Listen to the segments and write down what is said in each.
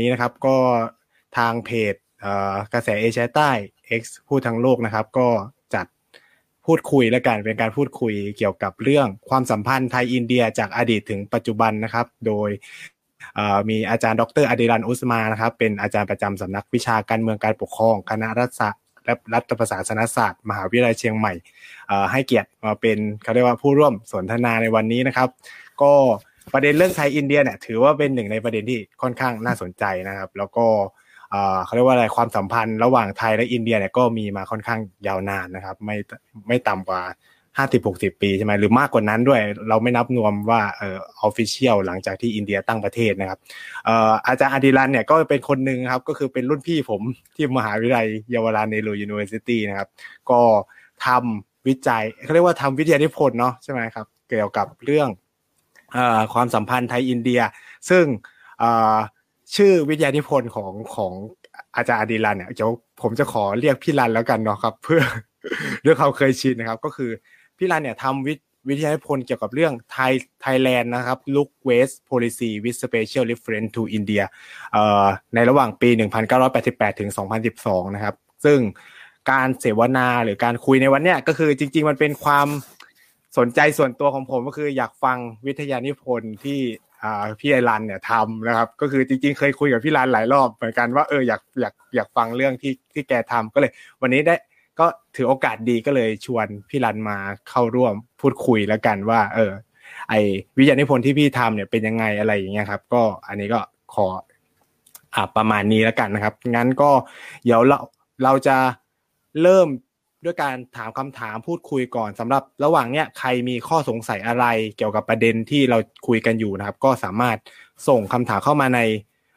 นี้นะครับ ก็ทางเพจกระแสเอเชียใต้ X พูดทั้งโลกนะครับ ก็จัดพูดคุยและกันเป็นการพูดคุยเกี่ยวกับเรื่องความสัมพันธ์ไทยอินเดียจากอดีตถึงปัจจุบันนะครับ โดยมีอาจารย์ดรอดิรันอุสมานะครับ เป็นอาจารย์ประจำสำนักวิชาการเมืองการปกครอง คณะรัฐศาสตร์และรัฐประศาสนศาสตร์ มหาวิทยาลัยเชียงใหม่ให้เกียรติมาเป็นเขาเรียกว่าผู้ร่วมสนทนาในวันนี้นะครับ ก็ ประเด็นเรื่องไทยอินเดียเนี่ยถือว่าเป็นหนึ่งในประเด็นที่ค่อนข้างน่าสนใจนะครับ แล้วก็เขาเรียกว่าอะไรความสัมพันธ์ระหว่างไทยและอินเดียเนี่ยก็มีมาค่อนข้างยาวนานนะครับ ไม่ไม่ต่ำกว่าห้าสิบหกสิบปีใช่ไหมหรือมากกว่านั้นด้วย เราไม่นับรวมว่าเอ่อ official หลังจากที่อินเดียตั้งประเทศนะครับเอ่ออาจารย์อดิรันเนี่ยก็เป็นคนหนึ่งครับ ก็คือเป็นรุ่นพี่ผมที่มหาวิทยาลัย Jawaharlal Nehru University นะครับ ก็ทำวิจัยเขาเรียกว่าทำวิทยานิพนธ์เนาะใช่ไหมครับ เกี่ยวกับเรื่อง ความสัมพันธ์ไทยอินเดีย ซึ่งชื่อวิทยานิพนธ์ของของอาจารย์อดิรันเนี่ยเดี๋ยวผมจะขอเรียกพี่รันแล้วกันเนาะครับ เพื่อด้วยเขาเคยชินนะครับ ก็คือพี่รันเนี่ยทำวิวิทยานิพนธ์เกี่ยวกับเรื่องไทยไทยแลนด์นะครับ look west policy with special reference to India ในระหว่างปี 1988 ถึง 2012 นะครับ ซึ่งการเสวนาหรือการคุยในวันเนี้ยก็คือจริง ๆ มันเป็นความ สนใจส่วนตัวของผมก็คืออยากฟังวิทยานิพนธ์ที่พี่ไอรันเนี่ยทำนะครับ ก็คือจริงๆ เคยคุยกับพี่รันหลายรอบเหมือนกันว่าเอออยากอยากอยากฟังเรื่องที่ที่แกทำก็เลย วันนี้ได้ก็ถือโอกาสดีก็เลยชวนพี่รันมาเข้าร่วมพูดคุยแล้วกันว่า เออ ไอวิทยานิพนธ์ที่พี่ทำเนี่ยเป็นยังไงอะไรอย่างเงี้ยครับ ก็อันนี้ก็ขออ่าประมาณนี้แล้วกันนะครับ งั้นก็เดี๋ยวเราเราจะเริ่ม ด้วยการถามคำถามพูดคุยก่อนสำหรับระหว่างเนี้ยใครมีข้อสงสัยอะไรเกี่ยวกับประเด็นที่เราคุยกันอยู่นะครับ ก็สามารถส่งคำถามเข้ามาใน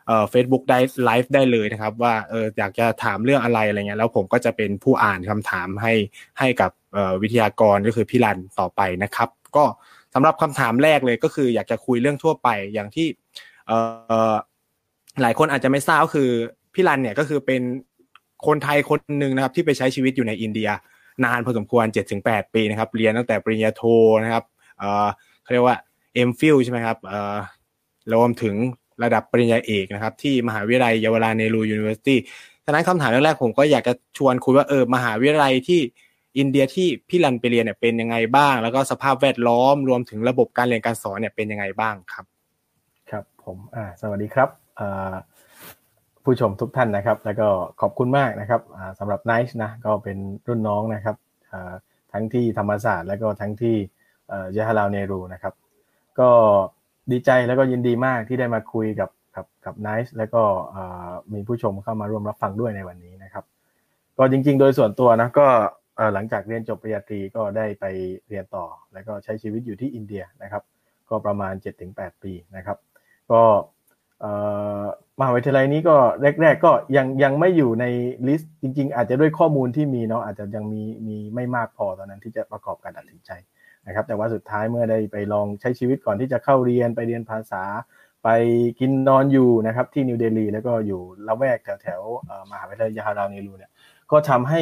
เอ่อเฟซบุ๊กได้ไลฟ์ได้เลยนะครับ ว่าเอออยากจะถามเรื่องอะไรอะไรเงี้ยแล้วผมก็จะเป็นผู้อ่านคำถามให้ให้กับเอ่อวิทยากรก็คือพี่รันต่อไปนะครับ ก็สำหรับคำถามแรกเลยก็คือ อยากจะคุยเรื่องทั่วไปอย่างที่เอ่อหลายคนอาจจะไม่ทราบก็คือพี่รันเนี่ยก็คือเป็น คนไทยคนหนึ่งนะครับ ที่ไปใช้ชีวิตอยู่ในอินเดีย นานพอสมควร 7-8ถึงปีนะครับ เรียนตั้งแต่ปริญญาโทนะครับเออเขาเรียกว่า M.Phil.ใช่ไหมครับเออรวมถึงระดับปริญญาเอกนะครับ ที่มหาวิทยาลัย Jawaharlal Nehru University ฉะนั้นคำถามแรกๆผมก็อยากจะชวนคุยว่าเออมหาวิทยาลัยที่อินเดียที่พี่รันไปเรียนเนี่ยเป็นยังไงบ้าง แล้วก็สภาพแวดล้อมรวมถึงระบบการเรียนการสอนเนี่ยเป็นยังไงบ้างครับ ครับผมอ่าสวัสดีครับอ่า ผู้ชมทุกท่านนะครับ แล้วก็ขอบคุณมากนะครับสำหรับไนท์นะก็เป็นรุ่นน้องนะครับทั้งที่ธรรมศาสตร์ แล้วก็ทั้งที่ Jawaharlal Nehru นะครับ ก็ดีใจแล้วก็ยินดีมากที่ได้มาคุยกับกับกับไนท์แล้วก็มีผู้ชมเข้ามาร่วมรับฟังด้วยในวันนี้นะครับ ก็จริง ๆ โดยส่วนตัวนะก็หลังจากเรียนจบปริญญาตรีก็ได้ไปเรียนต่อ แล้วก็ใช้ชีวิตอยู่ที่อินเดียนะครับ ก็ประมาณ 7-8 ปีนะครับ ก็ มหาวิทยาลัยนี้ก็แรก ๆ ก็ยังยังไม่อยู่ใน list จริง ๆ อาจจะด้วยข้อมูลที่มีเนาะอาจจะยังมีมีไม่มากพอตอนนั้นที่จะประกอบการตัดสินใจนะครับ แต่ว่าสุดท้ายเมื่อได้ไปลองใช้ชีวิตก่อนที่จะเข้าเรียนไปเรียนภาษา ไปกินนอนอยู่นะครับที่นิวเดลีแล้วก็อยู่ละแวกแถวแถวมหาวิทยาลัยยาฮารานีรูเนี่ยก็ทำให้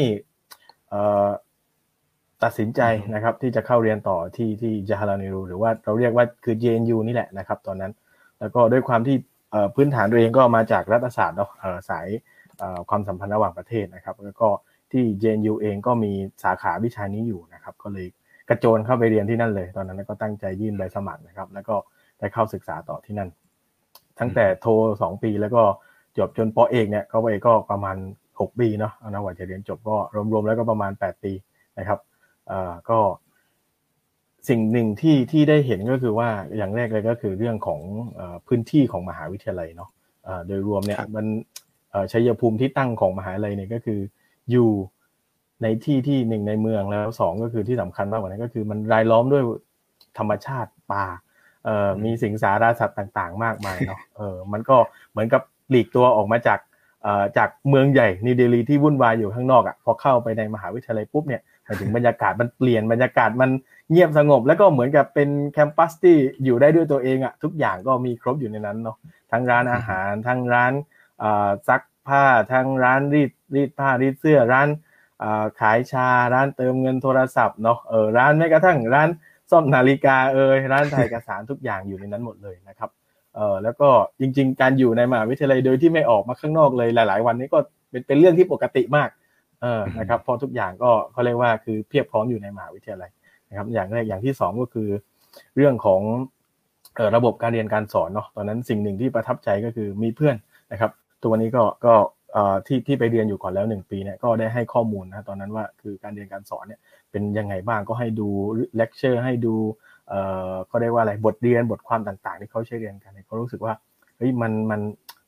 ตัดสินใจนะครับที่จะเข้าเรียนต่อที่ที่ยาฮารานีรูหรือว่าเราเรียกว่าคือ JNU นี่แหละนะครับ ตอนนั้น แล้วก็ด้วยความที่ พื้นฐานตัวเองก็มาจากรัฐศาสตร์เนาะสายความสัมพันธ์ระหว่างประเทศนะครับ แล้วก็ที่ JNU เองก็มีสาขาวิชานี้อยู่นะครับ ก็เลยกระโจนเข้าไปเรียนที่นั่นเลย ตอนนั้นก็ตั้งใจยื่นใบสมัครนะครับ แล้วก็ได้เข้าศึกษาต่อที่นั่น ตั้งแต่โทสองปีแล้วก็จบจนปอเอกเนี่ยเขาไปก็ประมาณ 6 ปีเนาะนะว่าจะเรียนจบก็รวมๆแล้วก็ประมาณ 8 ปีนะครับก็ สิ่งหนึ่งที่ที่ได้เห็นก็คือว่าอย่างแรกเลยก็คือเรื่องของพื้นที่ของมหาวิทยาลัยเนาะโดยรวมเนี่ยมันชัยภูมิที่ตั้งของมหาวิทยาลัยเนี่ยก็คืออยู่ในที่ที่หนึ่งในเมืองแล้วสองก็คือที่สำคัญมากกว่านั้นก็คือมันรายล้อมด้วยธรรมชาติป่าเอ่อมีสิ่งสาราสัตว์ต่างๆ มากมายเนาะเออมันก็เหมือนกับหลีกตัวออกมาจากเอ่อจากเมืองใหญ่นิวเดลีที่วุ่นวายอยู่ข้างนอกอะพอเข้าไปในมหาวิทยาลัยปุ๊บเนี่ยหมายถึงบรรยากาศมันเปลี่ยนบรรยากาศมัน เงียบสงบแล้วก็เหมือนกับเป็นแคมปัสที่อยู่ได้ด้วยตัวเองอะทุกอย่างก็มีครบอยู่ในนั้นเนาะทั้งร้านอาหารทั้งร้านซักผ้าทั้งร้านรีดรีดผ้ารีดเสื้อร้านขายชาร้านเติมเงินโทรศัพท์เนาะเออร้านแม้กระทั่งร้านซ่อมนาฬิกาเอยร้านถ่ายเอกสารทุกอย่างอยู่ในนั้นหมดเลยนะครับเออแล้วก็จริง ๆ การอยู่ในมหาวิทยาลัยโดยที่ไม่ออกมาข้างนอกเลยหลาย ๆ วันนี้ก็เป็นเป็นเรื่องที่ปกติมากเออนะครับเพราะทุกอย่างก็เขาเรียกว่าคือเพียบพร้อมอยู่ในมหาวิทยาลัย นะครับอย่างแรกอย่างที่สองก็คือ เรื่องของออระบบการเรียนการสอนเนาะตอนนั้นสิ่งหนึ่งที่ประทับใจก็คือมีเพื่อนนะครับตัวนี้ก็ก็ที่ที่ไปเรียนอยู่ก่อนแล้วหนึ่งปีเนี่ยก็ได้ให้ข้อมูลนะตอนนั้นว่าคือการเรียนการสอนเนี่ยเป็นยังไงบ้างก็ให้ดูเลคเชอร์ให้ดูเออก็ได้ว่าอะไรบทเรียนบทความต่างๆ ที่เขาใช้เรียนกันเขารู้สึกว่าเฮ้ยมันมัน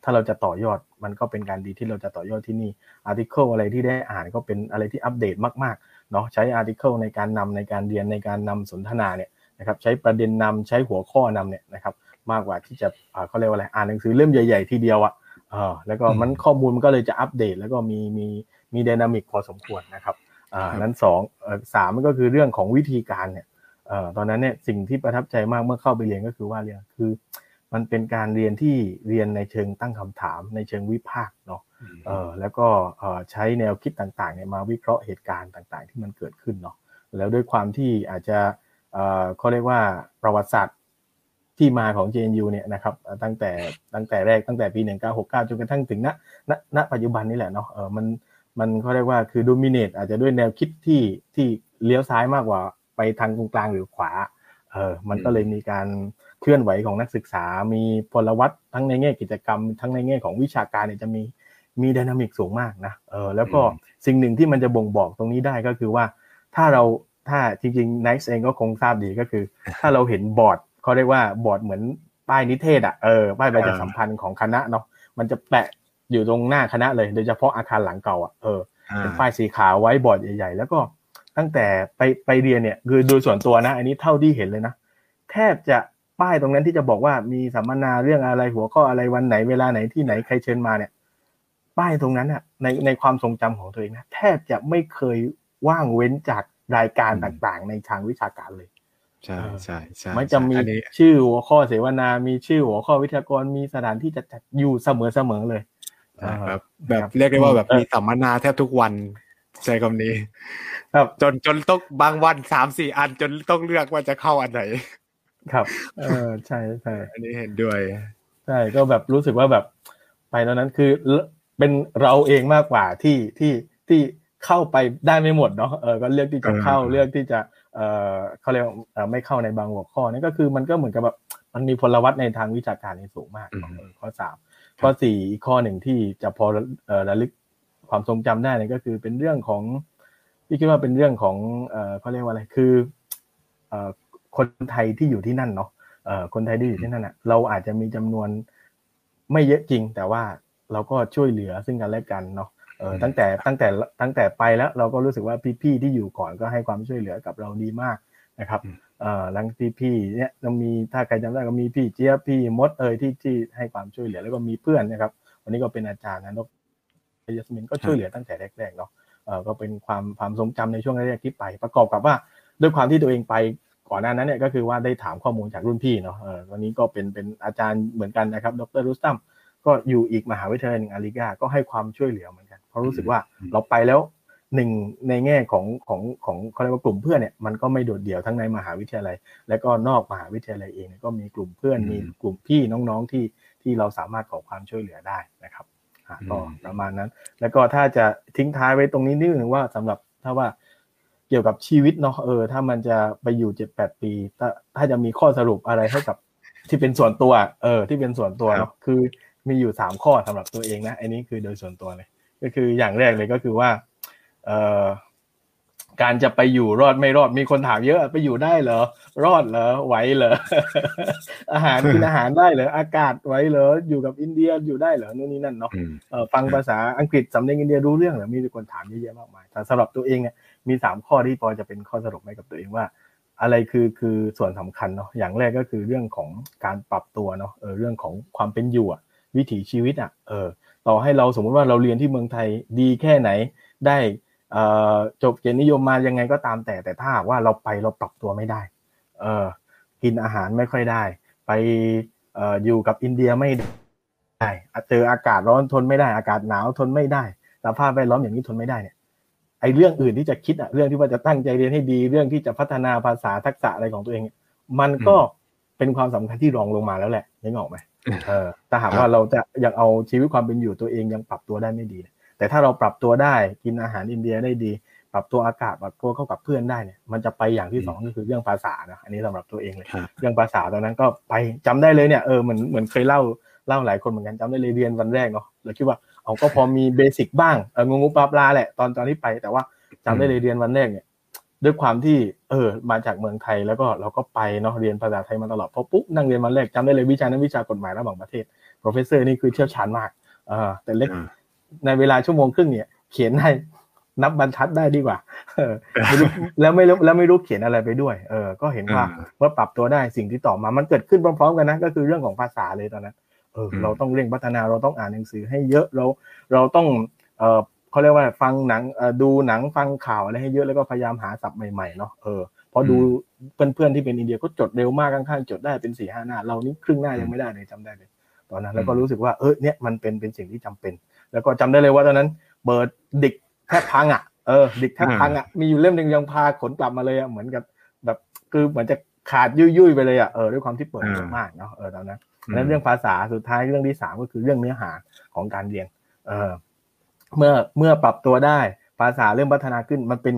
ถ้าเราจะต่อยอดมันก็เป็นการดีที่เราจะต่อยอดที่นี่ article อะไรที่ได้อ่านก็เป็นอะไรที่อัปเดตมากๆ เนาะใช้ article ในการนำในการเรียนในการนำสนทนาเนี่ยนะครับใช้ประเด็นนำใช้หัวข้อนำเนี่ยนะครับมากกว่าที่จะเขาเรียกว่าอะไรอ่านหนังสือเล่มใหญ่ๆทีเดียวอะอ่าแล้วก็มันข้อมูลมันก็เลยจะอัปเดต แล้วก็มีมีมีดินามิกพอสมควรนะครับอ่านั้นสองเอ่อสามมันก็คือเรื่องของวิธีการเนี่ยเอ่อตอนนั้นเนี่ยสิ่งที่ประทับใจมากเมื่อเข้าไปเรียนก็คือว่าเรียนคือ มันเป็นการเรียนที่เรียนในเชิงตั้งคำถามในเชิงวิพากษ์เนาะเออ แล้วก็ใช้แนวคิดต่างๆเนี่ยมาวิเคราะห์เหตุการณ์ต่างๆ ที่มันเกิดขึ้นเนาะแล้วด้วยความที่อาจจะเออเขาเรียกว่าประวัติศาสตร์ที่มาของ JNU เนี่ยนะครับตั้งแต่ตั้งแต่แรกตั้งแต่ปี 1969 จนกระทั่งถึงณณณปัจจุบันนี่แหละเนาะเออมันมันเขาเรียกว่าคือ dominate อาจจะด้วยแนวคิดที่ที่เลี้ยวซ้ายมากกว่าไปทางตรงกลางหรือขวาเออมันก็เลยมีการเคลื่อนไหวของนักศึกษา มีพลวัตทั้งในแง่กิจกรรม ทั้งในแง่ของวิชาการเนี่ยจะมี มีดินามิกสูงมากนะเออแล้วก็สิ่งหนึ่งที่มันจะบ่งบอกตรงนี้ได้ก็คือว่า ถ้าเราถ้าจริงๆ Nice เองก็คงทราบดีก็คือ ถ้าเราเห็นบอร์ดเขาเรียกว่าบอร์ดเหมือนป้ายนิเทศอะเออป้ายประชาสัมพันธ์ของคณะเนาะมันจะแปะอยู่ตรงหน้าคณะเลยโดยเฉพาะอาคารหลังเก่าอะเออเป็นป้ายสีขาวไว้บอร์ดใหญ่ ๆ แล้วก็ตั้งแต่ไปไปเรียนเนี่ยคือโดยส่วนตัวนะ อันนี้เท่าที่เห็นเลยนะแทบจะป้ายตรงนั้นที่จะบอกว่ามีสัมมนาเรื่องอะไรหัวข้ออะไรวันไหนเวลาไหนที่ไหนใครเชิญมาเนี่ย ป้ายตรงนั้นอะในในความทรงจำของตัวเองนะแทบจะไม่เคยว่างเว้นจากรายการต่างๆ ในทางวิชาการเลยใช่ใช่ใช่มันจะมีชื่อหัวข้อเสวนา มีชื่อหัวข้อวิทยากรมีสถานที่จัดจัดอยู่เสมอเสมอเลยครับแบบเรียกได้ว่าแบบมีสัมมนาแทบทุกวันใช้คำนี้ ครับ จนจนต้องบางวันสามสี่อันจนต้องเลือกว่าจะเข้าอันไหน ครับ เออใช่ใช่อันนี้เห็นด้วยใช่ก็แบบรู้สึกว่าแบบไปตอนนั้นคือ เป็นเราเองมากกว่าที่ที่ที่เข้าไปได้ไม่หมดเนาะเออก็เลือกที่จะเข้าเลือกที่จะเออเขาเรียกไม่เข้าในบางหัวข้อนี่ก็คือมันก็เหมือนกับแบบมันมีพลวัตในทางวิชาการนี่สูงมากข้อสามข้อสี่อีกข้อหนึ่งที่จะพอเออระลึกความทรงจำได้นี่ก็คือเป็นเรื่องของที่คิดว่าเป็นเรื่องของเออเขาเรียกว่าอะไรคือเออคนไทยที่อยู่ที่นั่นเนาะเออคนไทยที่อยู่ที่นั่นอะเราอาจจะมีจำนวนไม่เยอะจริง แต่ว่า เราก็ช่วยเหลือซึ่งกันและกันเนาะเออตั้งแต่ตั้งแต่ตั้งแต่ไปแล้วเราก็รู้สึกว่าพี่ๆที่อยู่ก่อนก็ให้ความช่วยเหลือกับเราดีมากนะครับเอ่อหลังพี่ๆเนี่ยเรามีถ้าใครจำได้ก็มีพี่เจี๊ยบพี่มดเอยที่ที่ให้ความช่วยเหลือแล้วก็มีเพื่อนนะครับ วันนี้ก็เป็นอาจารย์นะนกยสมินก็ช่วยเหลือตั้งแต่แรกๆเนาะเออก็เป็นความความทรงจำในช่วงแรกๆที่ไป ประกอบกับว่าด้วยความที่ตัวเองไปก่อนหน้านั้นเนี่ยก็คือว่าได้ถามข้อมูลจากรุ่นพี่เนาะเออวันนี้ก็เป็นเป็นอาจารย์เหมือนกันนะครับ ดรรุสตัม ก็อยู่อีกมหาวิทยาลัยหนึ่งอาริกาก็ให้ความช่วยเหลือเหมือนกัน เพราะรู้สึกว่าเราไปแล้วหนึ่งในแง่ของของของเขาเรียกว่ากลุ่มเพื่อนเนี่ยมันก็ไม่โดดเดี่ยวทั้งในมหาวิทยาลัย และก็นอกมหาวิทยาลัยเองก็มีกลุ่มเพื่อนมีกลุ่มพี่น้องๆที่ที่เราสามารถขอความช่วยเหลือได้นะครับก็ประมาณนั้น แล้วก็ถ้าจะทิ้งท้ายไว้ตรงนี้นิดนึงว่าสำหรับถ้าว่าเกี่ยวกับชีวิตเนาะเออถ้ามันจะไปอยู่เจ็ดแปดปี ถ้าถ้าจะมีข้อสรุปอะไรให้กับที่เป็นส่วนตัว เออ ที่เป็นส่วนตัวเนาะคือ มีอยู่สามข้อสำหรับตัวเองนะอันนี้คือโดยส่วนตัวเลย ก็คืออย่างแรกเลยก็คือว่าเอ่อการจะไปอยู่รอดไม่รอดมีคนถามเยอะไปอยู่ได้เหรอ รอดเหรอไหวเหรออาหารกินอาหารได้เหรออากาศไหวเหรออยู่กับอินเดียอยู่ได้เหรอนู่นนี่นั่นเนาะฟังภาษาอังกฤษสำเนียงอินเดียรู้เรื่องเหรอมีคนถามเยอะแยะมากมายแต่สำหรับตัวเองเนี่ยมีสามข้อที่พอจะเป็นข้อสรุปให้กับตัวเองว่า อะไรคือคือส่วนสำคัญเนาะอย่างแรกก็คือเรื่องของการปรับตัวเนาะเออเรื่องของความเป็นอยู่อะ วิถีชีวิตอะเออต่อให้เราสมมุติว่าเราเรียนที่เมืองไทยดีแค่ไหนได้จบเกียรตินิยมมายังไงก็ตามแต่แต่ถ้าว่าเราไปเราปรับตัวไม่ได้เออกินอาหารไม่ค่อยได้ ไปเอออยู่กับอินเดียไม่ได้เจออากาศร้อนทนไม่ได้ อากาศหนาวทนไม่ได้สภาพแวดล้อมอย่างนี้ทนไม่ได้เนี่ยไอ้เรื่องอื่นที่จะคิดอะเรื่องที่ว่าจะตั้งใจเรียนให้ดี เรื่องที่จะพัฒนาภาษาทักษะอะไรของตัวเอง มันก็ เป็นความสำคัญที่รองลงมาแล้วแหละนึกออกไหมเออถ้าหากว่าเราจะยังเอาชีวิตความเป็นอยู่ตัวเองยังปรับตัวได้ไม่ดี แต่ถ้าเราปรับตัวได้กินอาหารอินเดียได้ดี ปรับตัวอากาศปรับตัวเข้ากับเพื่อนได้เนี่ยมันจะไปอย่างที่สองก็คือเรื่องภาษานะอันนี้สำหรับตัวเองเลยเรื่องภาษาตอนนั้นก็ไปจำได้เลยเนี่ยเออเหมือนเหมือนเคยเล่าเล่าหลายคนเหมือนกันจำได้เลยเรียนวันแรกเนาะเราคิดว่าเอาก็พอมีเบสิกบ้างเอองงูปลาปลาแหละตอนตอนที่ไปแต่ว่าจำได้เลยเรียนวันแรกเนี่ย ด้วยความที่เออมาจากเมืองไทยแล้วก็เราก็ไปเนาะเรียนภาษาไทยมาตลอดพอปุ๊บนั่งเรียนวันแรกจำได้เลยวิชานั้นวิชากฎหมายระหว่างประเทศ professor นี่คือเชี่ยวชาญมากเออแต่เล็กในเวลาชั่วโมงครึ่งเนี่ย เขียนได้นับบรรทัดได้ดีกว่าแล้วไม่แล้วไม่รู้เขียนอะไรไปด้วย เออ ก็เห็นว่าเมื่อปรับตัวได้สิ่งที่ต่อมามันเกิดขึ้นพร้อมๆกันนะก็คือเรื่องของภาษาเลยตอนนั้นเออเราต้องเร่งพัฒนาเราต้องอ่านหนังสือให้เยอะเราเราต้องเออ เขาเรียกว่าฟังหนังดูหนังฟังข่าวอะไรให้เยอะแล้วก็พยายามหาศัพท์ใหม่ๆเนาะเออพอดูเพื่อนๆที่เป็นอินเดียก็จดเร็วมากข้างๆจดได้เป็นสี่ห้าหน้า เรานี่ครึ่งหน้ายังไม่ได้เลยจำได้เลยตอนนั้น แล้วก็รู้สึกว่าเออเนี่ยมันเป็นเป็นสิ่งที่จำเป็น แล้วก็จำได้เลยว่าตอนนั้นเบิร์ดดิกแทบพังอะเออดิกแทบพังอะมีอยู่เล่มหนึ่งยังพาขนกลับมาเลยอะเหมือนกับแบบคือเหมือนจะขาดยุ่ยๆไปเลยอะเออด้วยความที่เปิดเยอะมากเนาะเออตอนนั้นแล้วเรื่องภาษาสุดท้ายเรื่องที่สามก็คือเรื่องเนื้อหาของการเรียน เออ เมื่อเมื่อปรับตัวได้ภาษาเริ่มพัฒนาขึ้นมันเป็น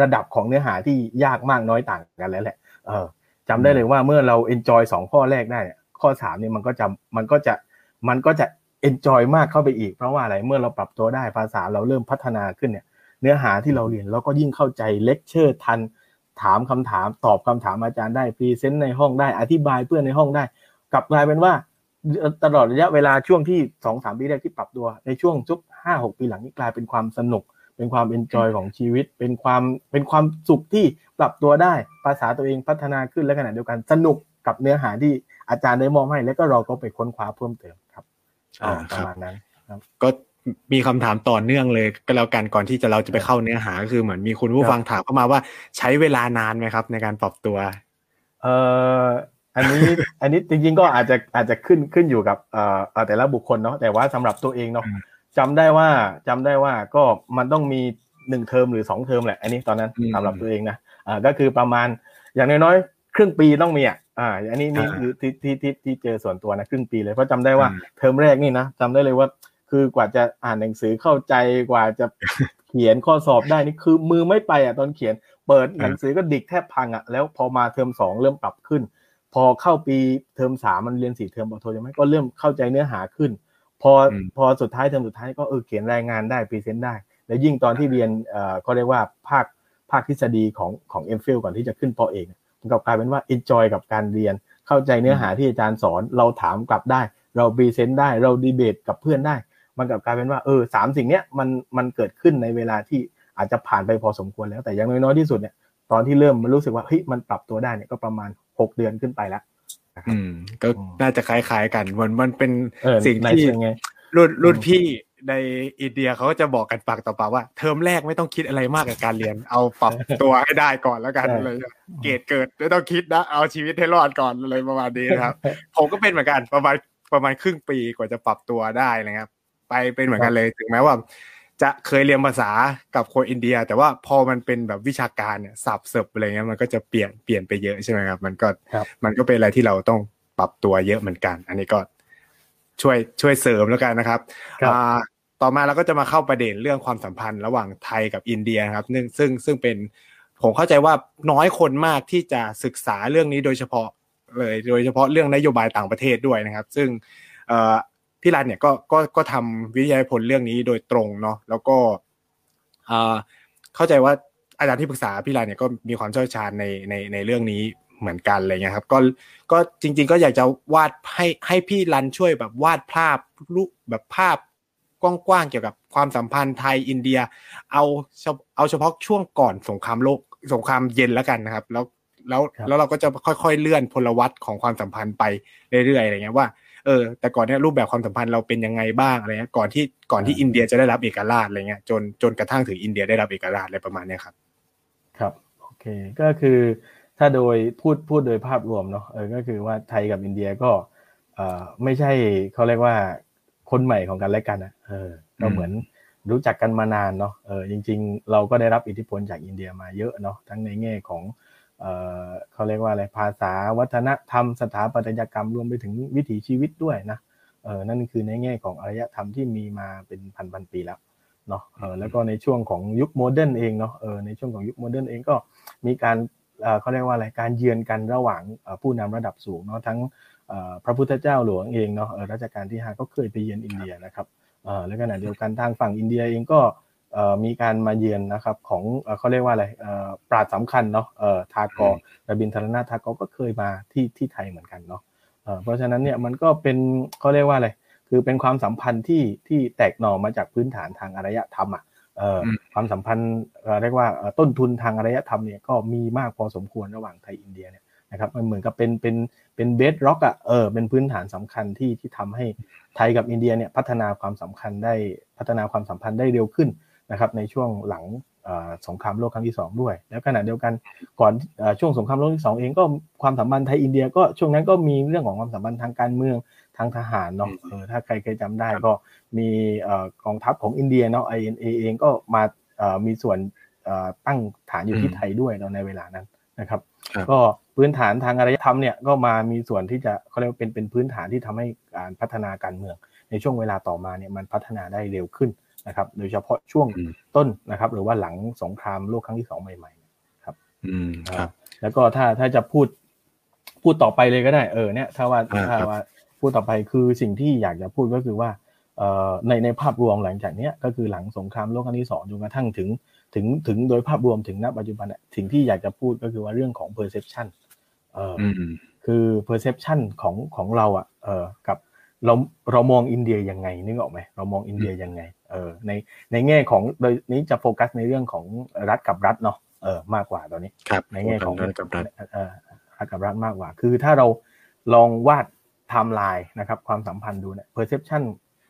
ระดับของเนื้อหาที่ยากมากน้อยต่างกันแล้วแหละ เออจำได้เลยว่าเมื่อเรา enjoy สองข้อแรกได้ข้อสามเนี่ยมันก็จะมันก็จะมันก็จะ enjoy มากเข้าไปอีก เพราะว่าอะไรเมื่อเราปรับตัวได้ภาษาเราเริ่มพัฒนาขึ้นเนี่ย เนื้อหาที่เราเรียนเราก็ยิ่งเข้าใจเลคเชอร์ทันถามคำถาม ตอบคำถามอาจารย์ได้ present ในห้องได้อธิบายเพื่อนในห้องได้ กลับกลายเป็นว่า ตลอดระยะเวลาช่วงที่สองสามปีแรกที่ปรับตัว ในช่วงสักห้าหกปีหลังนี้กลายเป็นความสนุก เป็นความ enjoy ของชีวิต เป็นความเป็นความสุขที่ปรับตัวได้ภาษาตัวเองพัฒนาขึ้นและขณะเดียวกันสนุกกับเนื้อหาที่อาจารย์ได้มอบให้ แล้วก็เราก็ไปค้นคว้าเพิ่มเติมครับประมาณนั้นครับก็มีคำถามต่อเนื่องเลยก็แล้วกันก่อนที่จะเราจะไปเข้าเนื้อหาก็คือเหมือนมีคุณผู้ฟังถามเข้ามาว่าใช้เวลานานไหมครับ ในการปรับตัว เอ่อ อันนี้อันนี้จริงๆก็อาจจะอาจจะขึ้นขึ้นอยู่กับเอ่อแต่ละบุคคลเนาะแต่ว่าสำหรับตัวเองเนาะจำได้ว่าจำได้ว่าก็มันต้องมีหนึ่งเทอมหรือสองเทอมแหละ อันนี้ตอนนั้นสำหรับตัวเองนะอ่าก็คือประมาณอย่างน้อยๆครึ่งปีต้องมีอะอ่า อันนี้นี่คือที่ที่ที่ที่เจอส่วนตัวนะครึ่งปีเลยเพราะจำได้ว่าเทอมแรกนี่นะจำได้เลยว่า คือกว่าจะอ่านหนังสือเข้าใจกว่าจะเขียนข้อสอบได้นี่คือมือไม่ไปอะตอนเขียน เปิดหนังสือก็ดิกแทบพังอะแล้วพอมาเทอมสองเริ่มปรับขึ้น พอเข้าปีเทอมสามมันเรียนสี่เทอมปอโทใช่ไหมก็เริ่มเข้าใจเนื้อหาขึ้น พอพอสุดท้ายเทอมสุดท้ายก็เออเขียนรายงานได้ present ได้ แล้วยิ่งตอนที่เรียนเอ่อเขาเรียกว่าภาคภาคทฤษฎีของของ M.Phil.ก่อนที่จะขึ้นป.เอกมันกลับกลายเป็นว่า enjoy กับการเรียนเข้าใจเนื้อหาที่อาจารย์สอน เราถามกลับได้ เรา present ได้เราดีเบตกับเพื่อนได้ มันกลับกลายเป็นว่าเออสามสิ่งเนี้ยมันมันเกิดขึ้นในเวลาที่อาจจะผ่านไปพอสมควรแล้วแต่ยังน้อยๆที่สุดเนี่ยตอนที่เริ่มมันรู้สึกว่าเฮ้ยมันปรับตัวได้เนี่ยก็ประมาณ หกเดือนขึ้นไปแล้วอืม ก็น่าจะคล้ายๆกันมันมันเป็นสิ่งที่รุ่นรุ่นพี่ในอินเดียเขาก็จะบอกกันปากต่อปากว่า เทอมแรกไม่ต้องคิดอะไรมากกับการเรียน เอาปรับตัวให้ได้ก่อนแล้วกันเลยเกรดเกิดไม่ต้องคิดนะเอาชีวิตให้รอดก่อนเลยประมาณนี้นะครับ ผมก็เป็นเหมือนกันประมาณประมาณครึ่งปีกว่าจะปรับตัวได้นะครับ ไปเป็นเหมือนกันเลยถึงแม้ว่า จะเคยเรียนภาษากับคนอินเดีย แต่ว่าพอมันเป็นแบบวิชาการเนี่ยสับเสิบอะไรเงี้ยมันก็จะเปลี่ยนเปลี่ยนไปเยอะใช่ไหมครับ มันก็มันก็เป็นอะไรที่เราต้องปรับตัวเยอะเหมือนกัน อันนี้ก็ช่วยช่วยเสริมแล้วกันนะครับต่อมาเราก็จะมาเข้าประเด็นเรื่องความสัมพันธ์ระหว่างไทยกับอินเดียครับซึ่งซึ่งซึ่งเป็นผมเข้าใจว่าน้อยคนมากที่จะศึกษาเรื่องนี้โดยเฉพาะเลย โดยเฉพาะเรื่องนโยบายต่างประเทศด้วยนะครับ ซึ่ง พี่รันเนี่ยก็ก็ก็ทำวิทยาผลเรื่องนี้โดยตรงเนาะแล้วก็เข้าใจว่าอาจารย์ที่ปรึกษาพี่รันเนี่ยก็มีความเชี่ยวชาญในในในเรื่องนี้เหมือนกันอะไรเงี้ยครับ ก็ก็จริง ๆ ก็อยากจะวาดให้ให้พี่รันช่วยแบบวาดภาพรูปแบบภาพกว้างๆเกี่ยวกับความสัมพันธ์ไทยอินเดีย เอาเอาเฉพาะช่วงก่อนสงครามโลกสงครามเย็นแล้วกันนะครับ แล้วแล้วแล้วเราก็จะค่อยๆเลื่อนพลวัตของความสัมพันธ์ไปเรื่อยๆอะไรเงี้ยว่า เออแต่ก่อนเนี้ยรูปแบบความสัมพันธ์เราเป็นยังไงบ้างอะไรเงี้ยก่อนที่ก่อนที่อินเดียจะได้รับเอกราชอะไรเงี้ยจนจนกระทั่งถึงอินเดียได้รับเอกราชอะไรประมาณเนี้ยครับ ครับโอเคก็คือถ้าโดยพูดพูดโดยภาพรวมเนาะเออก็คือว่าไทยกับอินเดียก็เอ่อไม่ใช่เขาเรียกว่าคนใหม่ของกันและกันอะเออก็เหมือนรู้จักกันมานานเนาะเออจริง ๆ เราก็ได้รับอิทธิพลจากอินเดียมาเยอะเนาะทั้งในแง่ของ เอ่อเขาเรียกว่าอะไรภาษาวัฒนธรรมสถาปัตยกรรมรวมไปถึงวิถีชีวิตด้วยนะเออนั่นคือในแง่ของอารยธรรมที่มีมาเป็นพันพันๆปีแล้วเนาะเออแล้วก็ในช่วงของยุค modern เองเนาะเออในช่วงของยุค modern เองก็มีการเอ่อเขาเรียกว่าอะไรการเยือนกันระหว่างเอ่อผู้นำระดับสูงเนาะทั้งเอ่อพระพุทธเจ้าหลวงเองเนาะเออรัชกาลที่ห้าก็เคยไปเยือนอินเดียนะครับเออแล้วขณะเดียวกันทางฝั่งอินเดียเองก็เอ่อ มีการมาเยือนนะครับของเอ่อเขาเรียกว่าอะไรเอ่อปราชญ์สำคัญเนาะเอ่อฐากูรรพินทรนาถฐากูรก็เคยมาที่ที่ไทยเหมือนกันเนาะเอ่อเพราะฉะนั้นเนี่ยมันก็เป็นเขาเรียกว่าอะไรคือเป็นความสัมพันธ์ที่ที่แตกหน่อมาจากพื้นฐานทางอารยธรรมอะเอ่ออมความสัมพันธ์เอ่อเรียกว่าเอ่อต้นทุนทางอารยธรรมเนี่ยก็มีมากพอสมควรระหว่างไทยอินเดียเนี่ยนะครับมันเหมือนกับเป็นเป็นเป็นเบสร็อกอะเออเป็นพื้นฐานสำคัญที่ที่ทำให้ไทยกับอินเดียเนี่ยพัฒนาความสำคัญได้พัฒนาความสัมพันธ์ได้เร็วขึ้น นะครับในช่วงหลังเอ่อสงครามโลกครั้งที่สองด้วย แล้วขณะเดียวกันก่อนเอ่อช่วงสงครามโลกที่สองเองก็ความสัมพันธ์ไทยอินเดียก็ช่วงนั้นก็มีเรื่องของความสัมพันธ์ทางการเมืองทางทหารเนาะเออถ้าใครเคยจำได้ก็มีเอ่อกองทัพของอินเดียเนาะ INA เองก็มาเอ่อมีส่วนเอ่อตั้งฐานอยู่ที่อืมไทยด้วยเนาะในเวลานั้นนะครับครับ ก็พื้นฐานทางอารยธรรมเนี่ยก็มามีส่วนที่จะเขาเรียกว่าเป็นเป็นพื้นฐานที่ทำให้การพัฒนาการเมือง ในช่วงเวลาต่อมาเนี่ยมันพัฒนาได้เร็วขึ้น นะครับ โดยเฉพาะช่วงอืมต้นนะครับ หรือว่าหลังสงครามโลกครั้งที่สองใหม่อืมครับๆแล้วก็ถ้าถ้าจะพูดพูดต่อไปเลยก็ได้เออเนี่ย ถ้าว่าอ่าถ้าครับว่าพูดต่อไปคือสิ่งที่อยากจะพูดก็คือว่าเอ่อในในภาพรวมหลังจากเนี้ยก็คือหลังสงครามโลกครั้งที่สองจนกระทั่งถึงถึงถึงโดยภาพรวมถึงณปัจจุบันอะสิ่งที่อยากจะพูดก็คือว่าเรื่องของ perception เอ่อออืมคือ perception ของของเราอะเออกับเราเรามองอินเดียยังไงนึกออกไหมเรามองอินเดียยังไง เออในในแง่ของโดยนี้จะโฟกัสในเรื่องของรัฐกับรัฐเนาะเออมากกว่าตอนนี้ครับในแง่ของรัฐกับรัฐเอ่อรัฐกับรัฐมากกว่า คือถ้าเราลองวาดไทม์ไลน์นะครับ ความสัมพันธ์ดูเนี่ย perception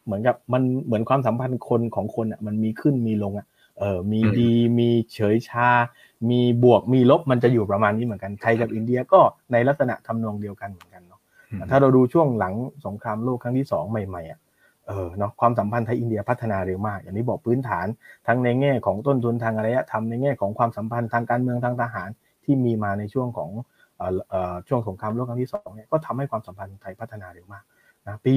เหมือนกับมันเหมือนความสัมพันธ์คนของคนอะมันมีขึ้นมีลงอะเออมีอืมดีมีเฉยชา มีบวกมีลบมันจะอยู่ประมาณนี้เหมือนกันไทยกับอินเดียก็ในลักษณะทำนองเดียวกันเหมือนกันเนาะถ้าเราดูช่วงหลังสงครามโลกครั้งที่สองใหม่ๆอะ เออเนาะความสัมพันธ์ไทยอินเดียพัฒนาเร็วมาก อย่างที่บอกพื้นฐานทั้งในแง่ของต้นทุนทางอารยธรรมในแง่ของความสัมพันธ์ทางการเมืองทางทหารที่มีมาในช่วงของเอ่อเอ่อช่วงสงครามโลกครั้งที่สองเนี่ยก็ทำให้ความสัมพันธ์ไทยพัฒนาเร็วมากนะปี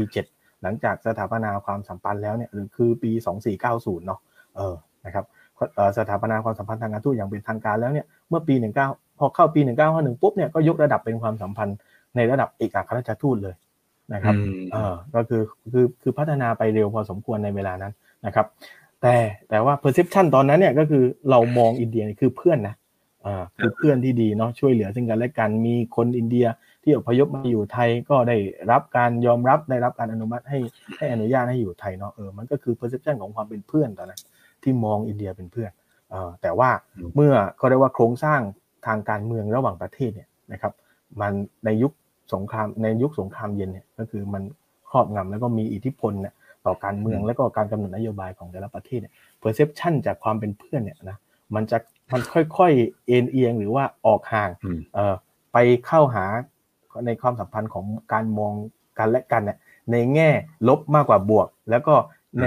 1947 หลังจากสถาปนาความสัมพันธ์แล้วเนี่ยหรือคือปี 2490 เนาะเออนะครับเอ่อสถาปนาความสัมพันธ์ทางการทูตอย่างเป็นทางการแล้วเนี่ยเมื่อปี 19 พอเข้าปี 1951ปุ๊บเนี่ยก็ยกระดับเป็นความสัมพันธ์ในระดับเอกอัครราชทูตเลย นะครับอืมเออก็คือคือคือพัฒนาไปเร็วพอสมควรในเวลานั้นนะครับ แต่แต่ว่า perception ตอนนั้นเนี่ยก็คือเรามองอินเดียเนี่ยคือเพื่อนนะอ่าคือเพื่อนที่ดีเนาะช่วยเหลือซึ่งกันและกันมีคนอินเดียที่อพยพมาอยู่ไทยก็ได้รับการยอมรับได้รับการอนุมัติให้ให้อนุญาตให้อยู่ไทยเนาะเออมันก็คือ perception ของความเป็นเพื่อนตอนนั้นที่มองอินเดียเป็นเพื่อนเออแต่ว่าอืมเมื่อก็เรียกว่าโครงสร้างทางการเมืองระหว่างประเทศเนี่ยนะครับ มันในยุค สงครามในยุคสงครามเย็นเนี่ยก็คือมันครอบงำแล้วก็มีอิทธิพลเนี่ยต่อการเมืองอืมแล้วก็การกำหนดนโยบายของแต่ละประเทศเนี่ย perception จากความเป็นเพื่อนเนี่ยนะมันจะมันค่อยๆเอ็นเอียงหรือว่าออกห่างอืมเอ่อไปเข้าหาในความสัมพันธ์ของการมองกันและกันเนี่ยในแง่ลบมากกว่าบวก แล้วก็ใน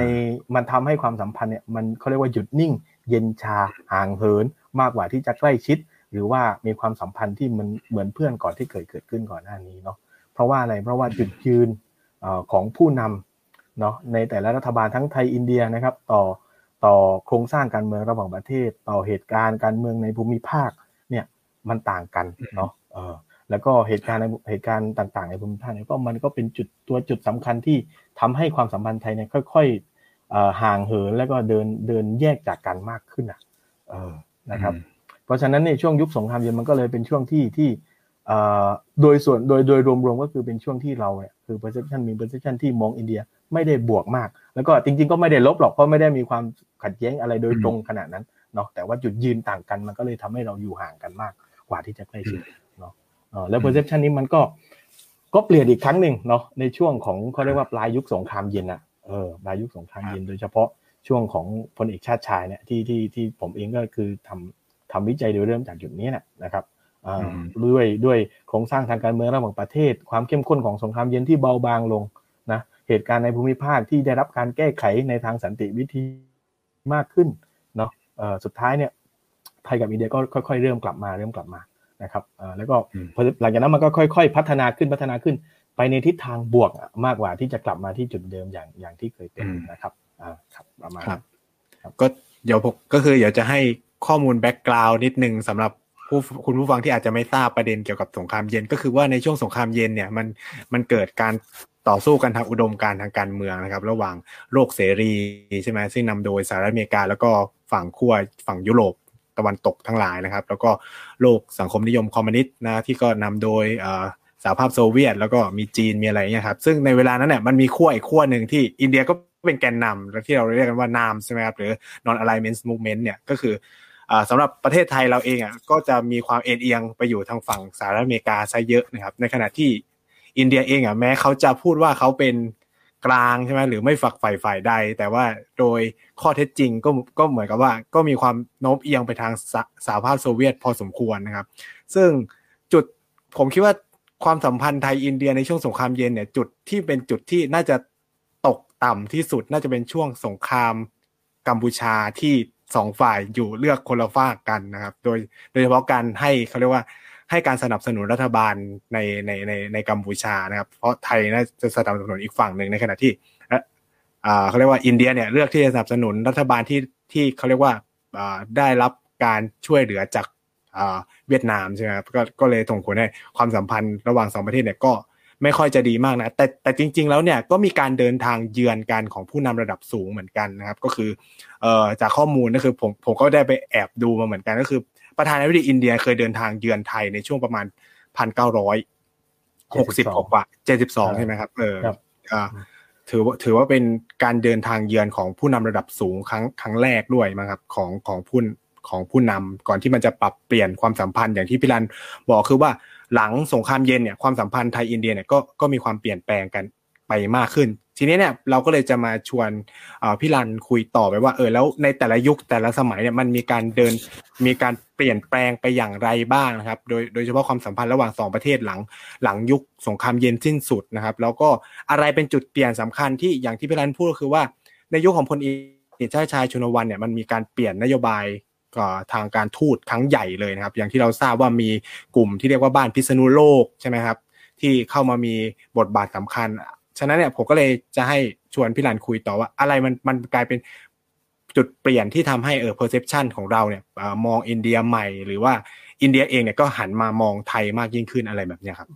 มันทำให้ความสัมพันธ์เนี่ยมันเขาเรียกว่าหยุดนิ่ง เย็นชาห่างเหินมากกว่าที่จะใกล้ชิด หรือว่ามีความสัมพันธ์ที่มันเหมือนเพื่อนก่อนที่เคยเกิดขึ้นก่อนหน้านี้เนาะเพราะว่าอะไรเพราะว่าจุดยืนอของผู้นำเนาะในแต่ละรัฐบาลทั้งไทยอินเดียนะครับ ต่อต่อโครงสร้างการเมืองระหว่างประเทศ ต่อเหตุการณ์การเมืองในภูมิภาคเนี่ยมันต่างกันเนาะเออแล้วก็เหตุการณ์ในเหตุการณ์ต่าง ๆ ในภูมิภาคเนี่ยก็มันก็เป็นจุดตัวจุดสำคัญที่ทำให้ความสัมพันธ์ไทยเนี่ยค่อยๆห่างเหินแล้วก็เดินเดินแยกจากกันมากขึ้นอะนะครับ ราะฉะนั้นในช่วงยุคสงครามเย็นมันก็เลยเป็นช่วงที่ที่โดยส่วนโดยโดยรวมๆก็คือเป็นช่วงที่เราเนี่ยคือ perception มี perception ที่มองอินเดียไม่ได้บวกมาก แล้วก็จริงๆก็ไม่ได้ลบหรอกเพราะไม่ได้มีความขัดแย้งอะไรโดยตรงขนาดนั้นเนาะแต่ว่าจุดยืนต่างกันมันก็เลยทำให้เราอยู่ห่างกันมากกว่าที่จะใกล้ชิดเนาะแล้ว perception นี้มันก็ก็เปลี่ยนอีกครั้งหนึ่งเนาะในช่วงของเขาเรียกว่าปลายยุคสงครามเย็นอะเออปลายยุคสงครามเย็นโดยเฉพาะช่วงของพลเอกชาติชายเนี่ยที่ที่ที่ผมเองก็คือทำ ทำวิจัยโดยเริ่มจากจุดนี้นะครับด้วยด้วยโครงสร้างทางการเมืองระหว่างประเทศ ความเข้มข้นของสงครามเย็นที่เบาบางลงนะเหตุการณ์ในภูมิภาคที่ได้รับการแก้ไขในทางสันติวิธีมากขึ้นเนาะสุดท้ายเนี่ยไทยกับอินเดียก็ค่อยๆ เริ่มกลับมาเริ่มกลับมานะครับแล้วก็หลังจากนั้นมันก็ค่อย ๆ พัฒนาขึ้นพัฒนาขึ้น ไปในทิศทางบวกมากกว่าที่จะกลับมาที่จุดเดิมอย่างอย่างที่เคยเป็นนะครับอ่าครับประมาณก็เดี๋ยวผมก็คือเดี๋ยวจะให้ ข้อมูล background นิดนึงสำหรับผู้คุณผู้ฟังที่อาจจะไม่ทราบประเด็นเกี่ยวกับสงครามเย็นก็คือว่าในช่วงสงครามเย็นเนี่ยมันมันเกิดการต่อสู้กันทางอุดมการทางการเมืองนะครับ ระหว่างโลกเสรีใช่ไหมซึ่งนำโดยสหรัฐอเมริกา แล้วก็ฝั่งขั้วฝั่งยุโรปตะวันตกทั้งหลายนะครับ แล้วก็โลกสังคมนิยมคอมมิวนิสต์นะที่ก็นำโดยสหภาพโซเวียต แล้วก็มีจีนมีอะไรเงี้ยครับซึ่งในเวลานั้นเนี่ยมันมีขั้วอีกขั้วหนึ่งที่อินเดียก็เป็นแกนนำแล้วที่เราเรียกกันว่านามใช่ไหมครับหรือ non alignment movement เนี่ยก็คือ สำหรับประเทศไทยเราเองอะก็จะมีความเอ็นเอียงไปอยู่ทางฝั่งสหรัฐอเมริกาซะเยอะนะครับ ในขณะที่อินเดียเองอะแม้เขาจะพูดว่าเขาเป็นกลางใช่ไหมหรือไม่ฝักใฝ่ฝ่ายใด แต่ว่าโดยข้อเท็จจริงก็ก็เหมือนกับว่า ก็มีความโน้มเอียงไปทางสหภาพโซเวียตพอสมควรนะครับ ซึ่งจุดผมคิดว่าความสัมพันธ์ไทยอินเดียในช่วงสงครามเย็นเนี่ยจุดที่เป็นจุดที่น่าจะตกต่ำที่สุดน่าจะเป็นช่วงสงครามกัมพูชาที่ สองฝ่ายอยู่เลือกคนละฝากกันนะครับ โดยโดยเฉพาะการให้เขาเรียกว่าให้การสนับสนุนรัฐบาลในในในในกัมพูชานะครับ เพราะไทยน่าจะสนับสนุนอีกฝั่งหนึ่งในขณะที่อ่าเขาเรียกว่าอินเดียเนี่ยเลือกที่จะสนับสนุนรัฐบาลที่ที่เขาเรียกว่าอ่าได้รับการช่วยเหลือจากอ่าเวียดนามใช่ไหมครับก็ก็เลยส่งผลให้ความสัมพันธ์ระหว่างสองประเทศเนี่ยก็ ไม่ค่อยจะดีมากนะ แต่แต่จริง ๆ แล้วเนี่ยก็มีการเดินทางเยือนกันของผู้นำระดับสูงเหมือนกันนะครับ ก็คือเอ่อจากข้อมูลก็คือผมผมก็ได้ไปแอบดูมาเหมือนกันก็คือ ประธานาธิบดีอินเดียเคยเดินทางเยือนไทยในช่วงประมาณพันเก้าร้อยหกสิบกว่าเจ็ดสิบสองใช่ไหมครับเออถือว่าถือว่าเป็นการเดินทางเยือนของผู้นำระดับสูงครั้งครั้งแรกด้วยมั้งครับของของผู้ของผู้นำก่อนที่มันจะปรับเปลี่ยนความสัมพันธ์อย่างที่พี่รันบอกคือว่า หลังสงครามเย็นเนี่ยความสัมพันธ์ไทยอินเดียเนี่ยก็ก็มีความเปลี่ยนแปลงกันไปมากขึ้น ทีนี้เนี่ยเราก็เลยจะมาชวนพี่รันคุยต่อไปว่าเออแล้วในแต่ละยุคแต่ละสมัยเนี่ยมันมีการเดินมีการเปลี่ยนแปลงไปอย่างไรบ้างนะครับ โดยโดยเฉพาะความสัมพันธ์ระหว่างสองประเทศหลังหลังยุคสงครามเย็นสิ้นสุดนะครับ แล้วก็อะไรเป็นจุดเปลี่ยนสำคัญที่อย่างที่พี่รันพูดก็คือว่าในยุคของพลเอกชาติชายชุนวันเนี่ยมันมีการเปลี่ยนนโยบาย ทางการทูตครั้งใหญ่เลยนะครับ อย่างที่เราทราบว่ามีกลุ่มที่เรียกว่าบ้านพิษณุโลกใช่ไหมครับ ที่เข้ามามีบทบาทสำคัญ ฉะนั้นเนี่ยผมก็เลยจะให้ชวนพี่ลันคุยต่อว่าอะไรมันมันกลายเป็นจุดเปลี่ยนที่ทำให้เออ perception ของเราเนี่ยมองอินเดียใหม่ หรือว่าอินเดียเองเนี่ยก็หันมามองไทยมากยิ่งขึ้นอะไรแบบนี้ครับ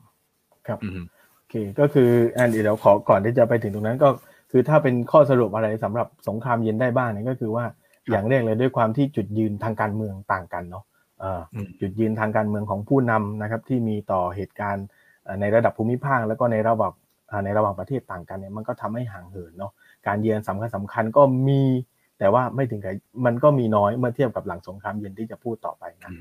ครับโอเคก็คืออันเดี๋ยวขอก่อนที่จะไปถึงตรงนั้นก็คือถ้าเป็นข้อสรุปอะไรสำหรับสงครามเย็นได้บ้างเนี่ยก็คือว่า อย่างแรกเลยด้วยความที่จุดยืนทางการเมืองต่างกันเนาะจุดยืนทางการเมืองของผู้นำนะครับ ที่มีต่อเหตุการณ์ในระดับภูมิภาคแล้วก็ในระดับในระหว่างประเทศต่างกันเนี่ยมันก็ทำให้ห่างเหินเนาะการเยือนสำคัญสำคัญก็มีแต่ว่าไม่ถึงกับมันก็มีน้อยเมื่อเทียบกับหลังสงครามเย็นที่จะพูดต่อไปนะ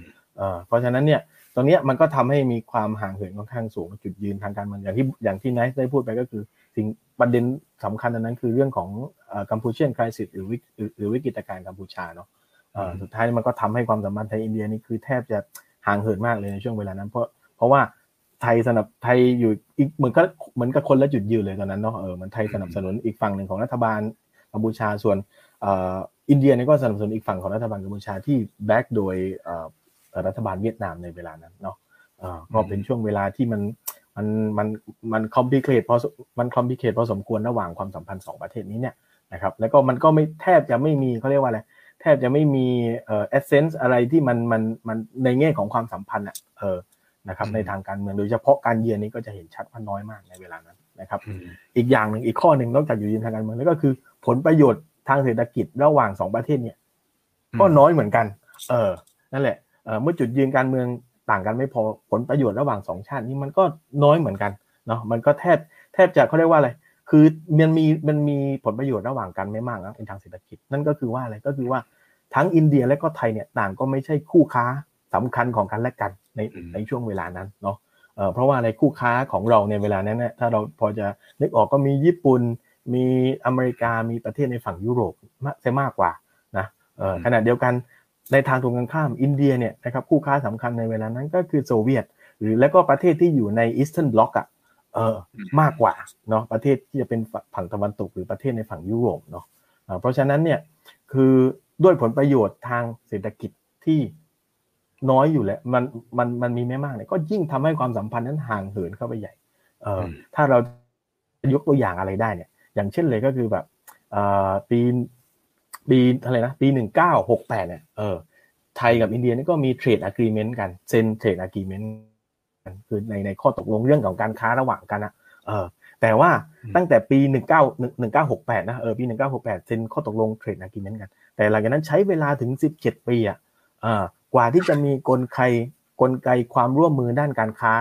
เพราะฉะนั้นเนี่ยตรงนี้มันก็ทำให้มีความห่างเหินค่อนข้างสูงจุดยืนทางการเมืองอย่างที่อย่างที่ไนท์ได้พูดไปก็คือ สิ่งประเด็นสำคัญอันนั้นคือเรื่องของ กัมพูเชียนคริสิสหรือหรือวิกฤตการณ์กัมพูชาเนาะสุดท้ายมันก็ทำให้ความสัมพันธ์ไทยอินเดียนี่คือแทบจะห่างเหินมากเลยในช่วงเวลานั้น เพราะเพราะว่าไทยสนับไทยอยู่อีกเหมือนก็เหมือนกับคนละจุดยืนเลยตอนนั้นเนาะเออมันไทยสนับสนุนอีกฝั่งหนึ่งของรัฐบาลกัมพูชาส่วนอินเดียนี่ก็สนับสนุนอีกฝั่งของรัฐบาลกัมพูชาที่ back โดยรัฐบาลเวียดนามในเวลานั้นเนาะก็เป็นช่วงเวลาที่มันมันมันมัน complicate พอมันคอมพิเคทพอสมควรระหว่างความสัมพันธ์สองประเทศนี้เนี่ย นะครับแล้วก็มันก็ไม่แทบจะไม่มีเขาเรียกว่าอะไรแทบจะไม่มีเอ่อเอเซนส์อะไรที่มันมันมันในแง่ของความสัมพันธ์อะเออนะครับในทางการเมืองโดยเฉพาะการเยือนนี้ก็จะเห็นชัดว่าน้อยมากในเวลานั้นนะครับ อีกอย่างหนึ่งอีกข้อหนึ่งนอกจากอยู่ยืนทางการเมืองแล้วก็คือ ผลประโยชน์ทางเศรษฐกิจระหว่างสองประเทศเนี่ยก็น้อยเหมือนกัน เออ นั่นแหละเออเมื่อจุดยืนการเมืองต่างกันไม่พอผลประโยชน์ระหว่างสองชาตินี้มันก็น้อยเหมือนกันเนาะมันก็แทบแทบจะเขาเรียกว่าอะไร คือมันมีมันมีผลประโยชน์ระหว่างกันไม่มากนะในทางเศรษฐกิจนั่นก็คือว่าอะไรก็คือว่าทั้งอินเดียและก็ไทยเนี่ยต่างก็ไม่ใช่คู่ค้าสำคัญของกันและกันในในช่วงเวลานั้นเนาะเเพราะว่าในคู่ค้าของเราในเวลานั้นเนี่ยถ้าเราพอจะนึกออกก็มีญี่ปุ่นมีอเมริกามีประเทศในฝั่งยุโรปมากมากกว่านะขณะเดียวกันในทางตรงกันข้ามอินเดียเนี่ยนะครับคู่ค้าสำคัญในเวลานั้นก็คือโซเวียต หรือแล้วก็ประเทศที่อยู่ในอีสเทิร์นบล็อกอะ เออมากกว่าเนาะประเทศที่จะเป็นฝั่งตะวันตกหรือประเทศในฝั่งยุโรปเนาะเพราะฉะนั้นเนี่ยคือด้วยผลประโยชน์ทางเศรษฐกิจที่น้อยอยู่แล้วมันมันมันมีไม่มากเนี่ยก็ยิ่งทำให้ความสัมพันธ์นั้นห่างเหินเข้าไปใหญ่ เออถ้าเรายกตัวอย่างอะไรได้เนี่ย อย่างเช่นเลยก็คือแบบเอ่อปีปีอะไรนะปีหนึ่งเก้าหกแปดเนี่ยเออไทยกับอินเดียนี่ก็มี trade agreement กันเซ็น trade agreement กัน คือในในข้อตกลงเรื่องของการค้าระหว่างกันนะเออแต่ว่าตั้งแต่ปีหนึ่งเก้าหนึ่งเก้าหกแปดนะเออปีหนึ่งเก้าหกแปดเซ็นข้อตกลง trade agreement กัน แต่หลังจากนั้นใช้เวลาถึงสิบเจ็ดปีอะกว่าที่จะมีกลไกกลไกความร่วมมือด้านการค้า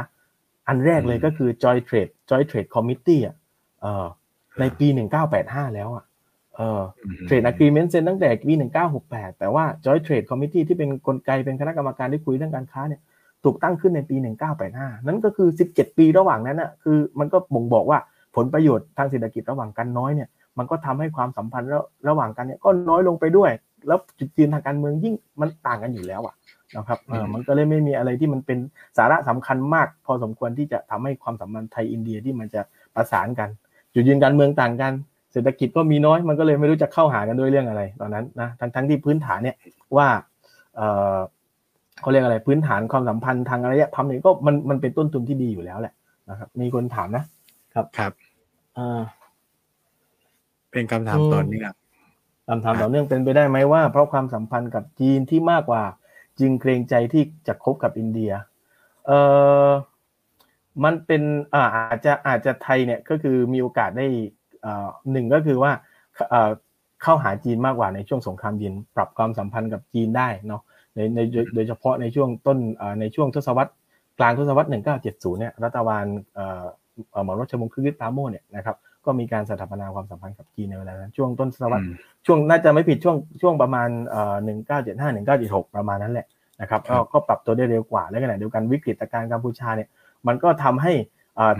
อันแรกเลยก็คือ Joy Trade Joy Trade Committee อะในปี 1985 แล้วอะเออ Trade Agreement เซ็นตั้งแต่ปี 1968 แต่ว่า Joy Trade Committee ที่เป็นกลไกเป็นคณะกรรมการที่คุยเรื่องการค้าเนี่ย ถูกตั้งขึ้นในปี 1985 นั่นก็คือ 17 ปีระหว่างนั้นอะคือมันก็บ่งบอกว่าผลประโยชน์ทางเศรษฐกิจระหว่างกันน้อยเนี่ย มันก็ทำให้ความสัมพันธ์ระหว่างกันเนี่ยก็น้อยลงไปด้วย แล้วจุดยืนทางการเมืองยิ่งมันต่างกันอยู่แล้วอะนะครับเออมันก็เลยไม่มีอะไรที่มันเป็นสาระสำคัญมาก พอสมควรที่จะทำให้ความสัมพันธ์ไทยอินเดียที่มันจะประสานกัน จุดยืนการเมืองต่างกัน เศรษฐกิจก็มีน้อย มันก็เลยไม่รู้จะเข้าหากันด้วยเรื่องอะไร ตอนนั้นนะทั้งทั้งที่พื้นฐานเนี่ยว่าเออ เขาเรียกอะไรพื้นฐานความสัมพันธ์ทางอารยธรรมเนี่ยก็มันมันเป็นต้นทุนที่ดีอยู่แล้วแหละนะครับ มีคนถามนะครับครับอ่าเป็นคำถามต่อเนื่องคำถามต่อเนื่องเป็นไปได้ไหมว่า เพราะความสัมพันธ์กับจีนที่มากกว่า จึงเกรงใจที่จะคบกับอินเดียเออมันเป็นอ่าอาจจะอาจจะไทยเนี่ยก็คือมีโอกาสได้อ่าหนึ่งก็คือว่าอ่าเข้าหาจีนมากกว่าในช่วงสงครามเย็นปรับความสัมพันธ์กับจีนได้เนาะ ในในโดยเฉพาะในช่วงต้นอ่าในช่วงทศวรรษกลางทศวรรษ 1970 เนี่ยรัฐบาลเอ่อหมอรัชมงคลคือปาโมเนี่ยนะครับก็มีการสถาปนาความสัมพันธ์กับจีนในเวลานั้นช่วงต้นศตวรรษช่วงน่าจะไม่ผิดช่วงช่วงประมาณเอ่อหนึ่งเก้าเจ็ดห้าหนึ่งเก้าเจ็ดหกประมาณนั้นแหละนะครับก็ปรับตัวได้เร็วกว่าและขณะเดียวกันวิกฤตการกัมพูชาเนี่ยมันก็ทำให้อ่า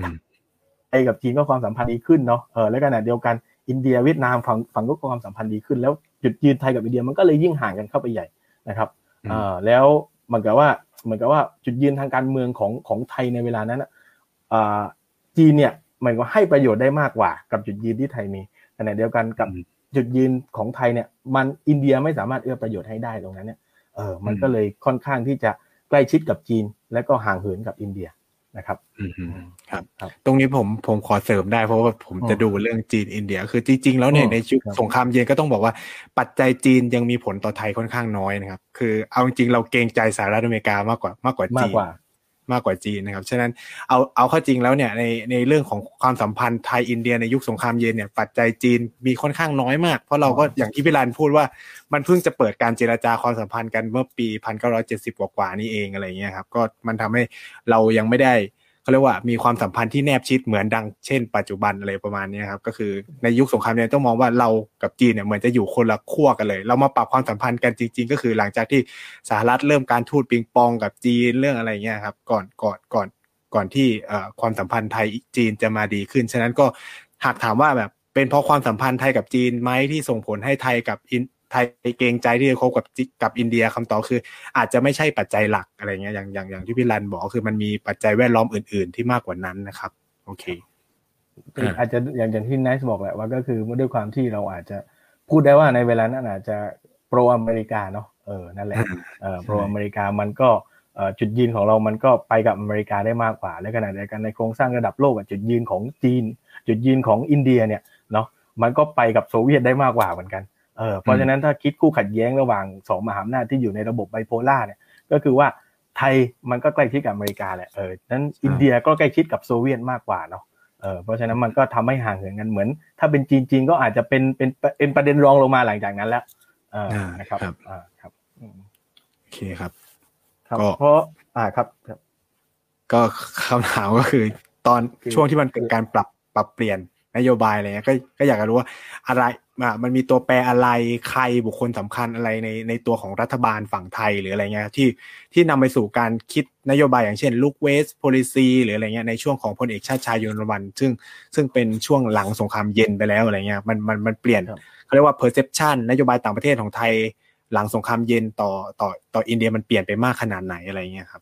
ไทยกับจีนก็ความสัมพันธ์ดีขึ้นเนาะเออและขณะเดียวกันอินเดียเวียดนามฝั่งฝั่งก็ความสัมพันธ์ดีขึ้นแล้วจุดยืนไทยกับอินเดียมันก็เลยยิ่งห่างกันเข้าไปใหญ่นะครับ อ่าแล้วเหมือนกับว่าเหมือนกับว่าจุดยืนทางการเมืองของของไทยในเวลานั้นอ่าจีนเนี่ยมันก็ให้ประโยชน์ได้มากกว่า กับจุดยืนที่ไทยมีขณะเดียวกันกับจุดยืนของไทยเนี่ย มันอินเดียไม่สามารถเอื้อประโยชน์ให้ได้ตรงนั้นเนี่ยเออมันก็เลยค่อนข้างที่จะใกล้ชิดกับจีน และก็ห่างเหินกับอินเดีย นะครับครับ ตรงนี้ผมผมขอเสริมได้เพราะว่าผมจะดูเรื่องจีนอินเดีย คือจริง ๆ แล้วเนี่ยในชุดสงครามเย็นก็ต้องบอกว่าปัจจัยจีนยังมีผลต่อไทยค่อนข้างน้อยนะครับ คือเอาจริงเราเกรงใจสหรัฐอเมริกามากกว่ามากกว่าจีนมากกว่า จีนนะครับฉะนั้นเอาเอาเข้าจริงแล้วเนี่ยในในเรื่องของความสัมพันธ์ไทยอินเดียในยุคสงครามเย็นเนี่ยปัจจัยจีนมีค่อนข้างน้อยมาก เพราะเราก็อย่างที่พี่รันพูดว่ามันเพิ่งจะเปิดการเจราจาความสัมพันธ์กันเมื่อปีพันเก้าร้อยเจ็ดสิบกว่านี้เองอะไรเงี้ยครับก็มันทำให้เรายังไม่ได้ เขาเรียกว่ามีความสัมพันธ์ที่แนบชิดเหมือนดังเช่นปัจจุบันอะไรประมาณนี้ครับก็คือในยุคสงครามเนี่ยต้องมองว่าเรากับจีนเนี่ยเหมือนจะอยู่คนละขั้วกันเลย เรามาปรับความสัมพันธ์กันจริง ๆ ก็คือหลังจากที่สหรัฐเริ่มการทูตปิงปองกับจีนเรื่องอะไรเงี้ยครับก่อนก่อนก่อนก่อนที่ความสัมพันธ์ไทยจีนจะมาดีขึ้น ฉะนั้นก็หากถามว่าแบบเป็นเพราะความสัมพันธ์ไทยกับจีนไหมที่ส่งผลให้ไทยกับอิน ไทยเกรงใจที่จะคบกับกับอินเดียคำตอบคือ อาจจะไม่ใช่ปัจจัยหลักอะไรเงี้ยอย่างอย่างอย่างที่พี่รันบอกคือมันมีปัจจัยแวดล้อมอื่น ๆ ที่มากกว่านั้นนะครับ โอเคอาจจะอย่างอย่างที่นายบอกแหละว่าก็คือด้วยความที่เราอาจจะพูดได้ว่าในเวลานั้นอาจจะโปรอเมริกาเนาะเออนั่นแหละเออโปรอเมริกามันก็จุดยืนของเรามันก็ไปกับอเมริกาได้มากกว่า และขณะเดียวกันในโครงสร้างระดับโลกจุดยืนของจีน จุดยืนของอินเดียเนี่ยเนาะมันก็ไปกับโซเวียตได้มากกว่าเหมือนกัน เออเพราะฉะนั้นถ้าคิดคู่ขัดแย้งระหว่างสองมหาอำนาจที่อยู่ในระบบไบโพล่าเนี่ยก็คือว่าไทยมันก็ใกล้ชิดกับอเมริกาแหละเออนั้นอินเดียก็ใกล้ชิดกับโซเวียตมากกว่าเนาะเออเพราะฉะนั้นมันก็ทำให้ห่างเหินกันเหมือน ถ้าเป็นจีนจีนก็อาจจะเป็นเป็นเป็นประเด็นรองลงมาหลังจากนั้นแล้วเออนะครับอ่าครับโอเคครับก็เพราะอ่าครับก็คำถามก็คือ ตอนช่วงที่มันเกิดการปรับปรับเปลี่ยน นโยบายอะไรเงี้ยก็ก็อยากจะรู้ว่าอะไรมันมีตัวแปรอะไรใครบุคคลสำคัญอะไรในในตัวของรัฐบาลฝั่งไทยหรืออะไรเงี้ยที่ที่นำไปสู่การคิดนโยบายอย่างเช่นลูกเวส policy หรืออะไรเงี้ยในช่วงของพลเอกชาติชายยุนวัน ซึ่งซึ่งเป็นช่วงหลังสงครามเย็นไปแล้วอะไรเงี้ยมันมันมันเปลี่ยนเขาเรียกว่า perception นโยบายต่างประเทศของไทย หลังสงครามเย็นต่อต่อต่ออินเดียมันเปลี่ยนไปมากขนาดไหนอะไรเงี้ยครับ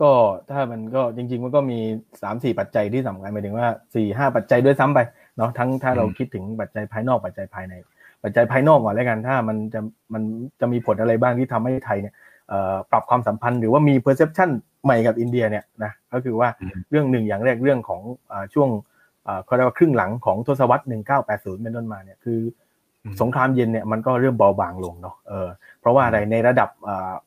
ก็ถ้ามันก็จริง ๆ มันก็มีสามสี่ปัจจัยที่สำคัญหมายถึงว่าสี่ห้าปัจจัยด้วยซ้ำไปเนาะทั้งถ้าเราคิดถึงปัจจัยภายนอกปัจจัยภายใน ปัจจัยภายนอกก่อนแล้วกันถ้ามันจะมันจะมีผลอะไรบ้างที่ทำให้ไทยเนี่ยปรับความสัมพันธ์หรือว่ามี perception ใหม่กับอินเดียเนี่ยนะก็คือว่าเรื่องหนึ่งอย่างแรกเรื่องของช่วงเขาเรียกว่าครึ่งหลังของทศวรรษ 1980 เป็นต้นมาเนี่ยคือสงครามเย็นเนี่ยมันก็เริ่มเบาบางลงเนาะเออเพราะว่าอะไรในระดับ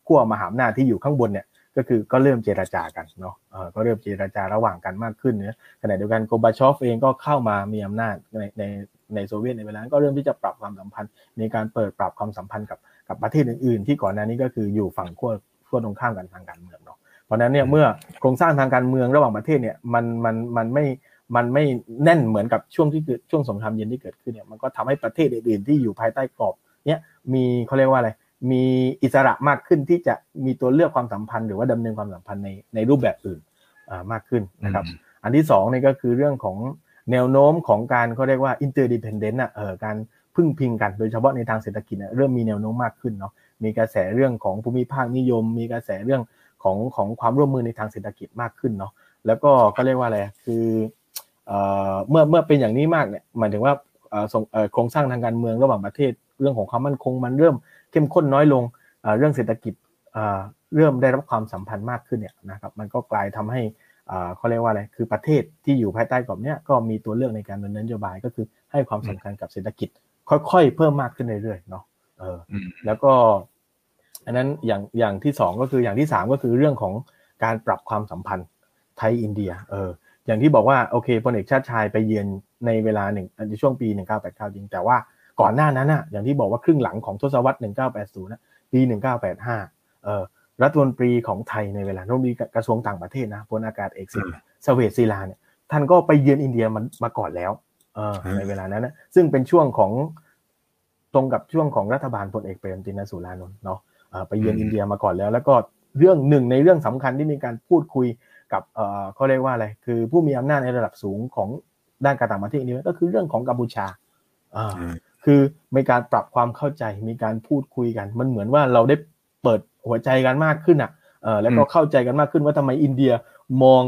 ขั้วมหาอำนาจที่อยู่ข้างบนเนี่ย ก็คือก็เริ่มเจราจากันเนาะเออก็เริ่มเจราจาระหว่างกันมากขึ้นเนี่ยขณะเดียวกันโกบาชอฟเองก็เข้ามามีอำนาจในในในโซเวียตในเวลานั้นก็เริ่มที่จะปรับความสัมพันธ์ในการเปิดปรับความสัมพันธ์กับกับประเทศอื่นๆ ที่ก่อนหน้านี้ก็คืออยู่ฝั่งขั้วขั้วตรงข้ามกันทางการเมืองเนาะเพราะนั้นเนี่ยเมื่อโครงสร้างทางการเมืองระหว่างประเทศเนี่ยมันมันมันไม่มันไม่แน่นเหมือนกับช่วงที่เกิดช่วงสงครามเย็นที่เกิดขึ้นเนี่ยมันก็ทำให้ประเทศอื่นๆที่อยู่ภายใต้กรอบเนี่ยมีเขาเรียกว่าอะไร มีอิสระมากขึ้นที่จะมีตัวเลือกความสัมพันธ์หรือว่าดำเนินความสัมพันธ์ในในรูปแบบอื่นมากขึ้นนะครับ อันที่สองนี่ก็คือเรื่องของแนวโน้มของการเขาเรียกว่า interdependent อะเออการพึ่งพิงกันโดยเฉพาะในทางเศรษฐกิจเริ่มมีแนวโน้มมากขึ้นเนาะมีกระแสเรื่องของภูมิภาคนิยม มีกระแสเรื่องของของความร่วมมือในทางเศรษฐกิจมากขึ้นเนาะแล้วก็ก็เรียกว่าอะไรคือเมื่อเมื่อเป็นอย่างนี้มากเนี่ยหมายถึงว่าโครงสร้างทางการเมืองระหว่างประเทศเรื่องของความมั่นคงมันเริ่ม เข้มข้นน้อยลงเรื่องเศรษฐกิจเริ่มได้รับความสัมพันธ์มากขึ้นเนี่ยนะครับมันก็กลายทำให้เขาเรียกว่าอะไรคือประเทศที่อยู่ภายใต้กรอบเนี้ยก็มีตัวเลือกในการดำเนินนโยบายก็คือให้ความสำคัญกับเศรษฐกิจค่อยๆ เพิ่มมากขึ้นเรื่อยๆเนาะเออแล้วก็ อันนั้นอย่างอย่างที่สองก็คืออย่างที่สามก็คือเรื่องของการปรับความสัมพันธ์ไทยอินเดียเอออย่างที่บอกว่าโอเคพลเอกชาติชายไปเยือนในเวลาหนึ่งในช่วงปี 1989 จริง แต่ว่า ก่อนหน้านั้นอะอย่างที่บอกว่าครึ่งหลังของทศวรรษ 1980นะปี 1985เอ่อรัฐมนตรีของไทยในเวลารัฐมนตรีกระทรวงต่างประเทศนะพลอากาศเอกสิสเวตศิลาเนี่ยท่านก็ไปเยือนอินเดียมามาก่อนแล้วเออในเวลานั้นนะซึ่งเป็นช่วงของตรงกับช่วงของรัฐบาลพลเอกเปรมตินสุรานนท์เนาะไปเยือนอินเดียมาก่อนแล้ว แล้วก็เรื่องหนึ่งในเรื่องสำคัญที่มีการพูดคุยกับเออเขาเรียกว่าอะไรคือผู้มีอำนาจในระดับสูงของด้านการต่างประเทศนี้ก็คือเรื่องของกัมพูชาอ่า คือมีการปรับความเข้าใจ มีการพูดคุยกัน มันเหมือนว่าเราได้เปิดหัวใจกันมากขึ้นอะเออแล้วก็เข้าใจกันมากขึ้นว่าทำไมอินเดียมอง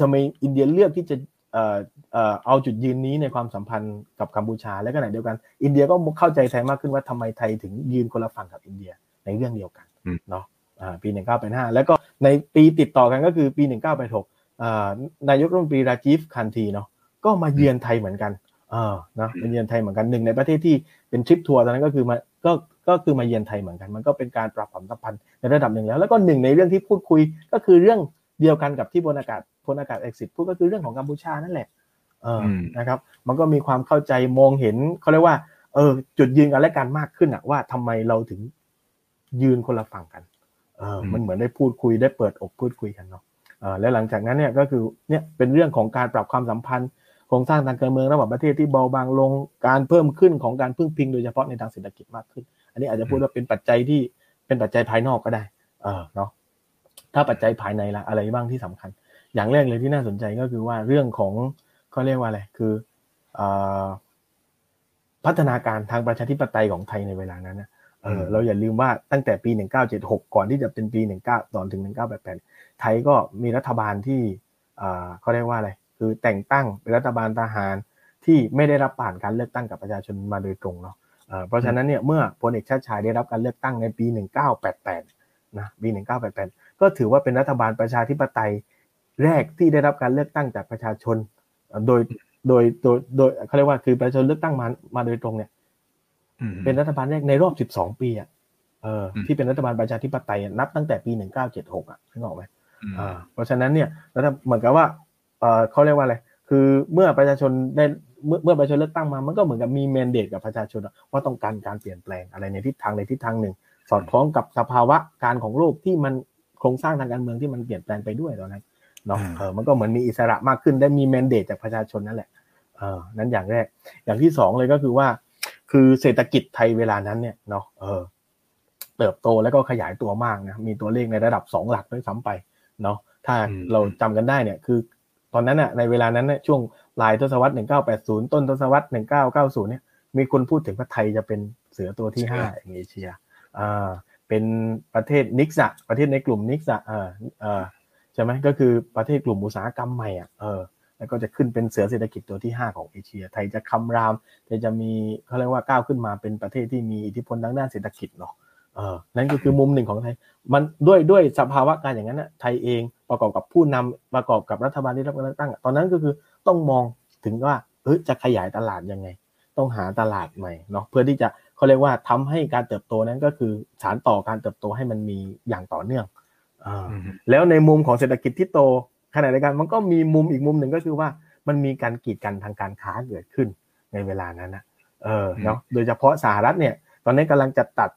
ทำไมอินเดียเลือกที่จะเอ่อเอ่อเอาจุดยืนนี้ในความสัมพันธ์กับกัมพูชา และก็ไหนเดียวกัน อินเดียก็เข้าใจไทยมากขึ้นว่าทำไมไทยถึงยืนคนละฝั่งกับอินเดียในเรื่องเดียวกันเนาะอ่าปีหนึ่งเก้าแปดห้าแล้วก็ในปีติดต่อกันก็คือปีหนึ่งเก้าแปดหกอ่านายกรัฐมนตรีราจีฟคันทีเนาะก็มาเยือนไทยเหมือนกัน อ่านะมาเยือนไทยเหมือนกันหนึ่งในประเทศที่เป็นทริปทัวร์ตอนนั้นก็คือมาก็ก็คือมาเยือนไทยเหมือนกัน มันก็เป็นการปรับความสัมพันธ์ในระดับหนึ่งแล้ว แล้วก็หนึ่งในเรื่องที่พูดคุยก็คือเรื่องเดียวกันกับที่พลอากาศพลอากาศเอกสิทธิ์พูดก็คือเรื่องของกัมพูชานั่นแหละเออนะครับ มันก็มีความเข้าใจมองเห็นเขาเรียกว่าเออจุดยืนกันและกันมากขึ้นอะว่าทำไมเราถึงยืนคนละฝั่งกันเออมันเหมือนได้พูดคุยได้เปิดอกพูดคุยกันเนาะเออแล้วหลังจากนั้นเนี่ยก็คือเนี่ยเป็นเรื่องของการปรับความสัมพันธ์โค รงสร้างทางการเมืองระหว่างประเทศที่เบาบางลงการเพิ่มขึ้นของการพึ่งพิงโดยเฉพาะในทางเศรษฐกิจมากขึ้น อันนี้อาจจะพูดว่าเป็นปัจจัยที่เป็นปัจจัยภายนอกก็ได้ เออเนาะถ้าปัจจัยภายในละอะไรบ้างที่สำคัญ อย่างแรกเลยที่น่าสนใจก็คือว่าเรื่องของเขาเรียกว่าอะไรคือพัฒนาการทางประชาธิปไตยของไทยในเวลานั้นนะเออเราอย่าลืมว่าตั้งแต่ปี 1976 ก่อนที่จะเป็นปี 19ตอนถึง 1988 ไทยก็มีรัฐบาลที่เขาเรียกว่าอะไร คือแต่งตั้งเป็นรัฐบาลทหารที่ไม่ได้รับผ่านการเลือกตั้งกับประชาชนมาโดยตรงเนาะเพราะฉะนั้นเนี่ยเมื่อพลเอกชาติชายได้รับการเลือกตั้งในปี 1988 นะปี 1988 ก็ถือว่าเป็นรัฐบาลประชาธิปไตยแรกที่ได้รับการเลือกตั้งจากประชาชน โดยโดยโดยโดยเขาเรียกว่าคือประชาชนเลือกตั้งมามาโดยตรงเนี่ยเป็นรัฐบาลแรกในรอบ 12 ปีอะเออที่เป็นรัฐบาลประชาธิปไตยนับตั้งแต่ปี 1976 อะนึกออกไหมอ่าเพราะฉะนั้นเนี่ยแล้วเหมือนกับว่า เขาเรียกว่าอะไร คือเมื่อประชาชนได้เมื่อเมื่อประชาชนเลือกตั้งมา มันก็เหมือนกับมีแมนเดตกับประชาชนว่าต้องการการเปลี่ยนแปลงอะไรในทิศทางในทิศทางหนึ่ง สอดคล้องกับสภาวะการของโลกที่มันโครงสร้างทางการเมืองที่มันเปลี่ยนแปลงไปด้วยตอนนั้นเนาะเออมันก็เหมือนมีอิสระมากขึ้นได้มีแมนเดตจากประชาชนนั่นแหละเอออนั้นอย่างแรก อย่างที่สองเลยก็คือว่า คือเศรษฐกิจไทยเวลานั้นเนี่ยเนาะเออเติบโตแล้วก็ขยายตัวมากนะมีตัวเลขในระดับสองหลักด้วยซ้ำไปเนาะถ้าเราจำกันได้เนี่ยคือ ตอนนั้นน่ะในเวลานั้นเนี่ยช่วงปลายทศวรรษ 1980 ต้นทศวรรษ 1990 เนี่ย มีคนพูดถึงว่าไทยจะเป็นเสือตัวที่ห้าในเอเชียอ่าเป็นประเทศนิกส์ประเทศในกลุ่มนิกส์อ่าอ่าใช่ไหมก็คือประเทศกลุ่มอุตสาหกรรมใหม่อะเออแล้วก็จะขึ้นเป็นเสือเศรษฐกิจตัวที่ 5 ของเอเชีย ไทยจะคำรามไทยจะมีเขาเรียกว่าก้าวขึ้นมาเป็นประเทศที่มีอิทธิพลทางด้านเศรษฐกิจเนาะเออนั่นก็คือมุมหนึ่งของไทย มันด้วยด้วยสภาวะการอย่างนั้นนะไทยเอง ประกอบกับผู้นำประกอบกับรัฐบาลที่รับการเลือกตั้งตอนนั้นก็คือต้องมองถึงว่าเออจะขยายตลาดยังไง ต้องหาตลาดใหม่เนาะเพื่อที่จะเขาเรียกว่าทำให้การเติบโตนั้นก็คือสารต่อการเติบโตให้มันมีอย่างต่อเนื่องอแล้วในมุมของเศรษฐกิจที่โตขณะเดียวกันมันก็มีมุมอีกมุมหนึ่งก็คือว่ามันมีการกีดกันทางการค้าเกิดขึ้นในเวลานั้นนะเออเนาะโดยเฉพาะสหรัฐเนี่ย ตอนนี้กำลังจะตัด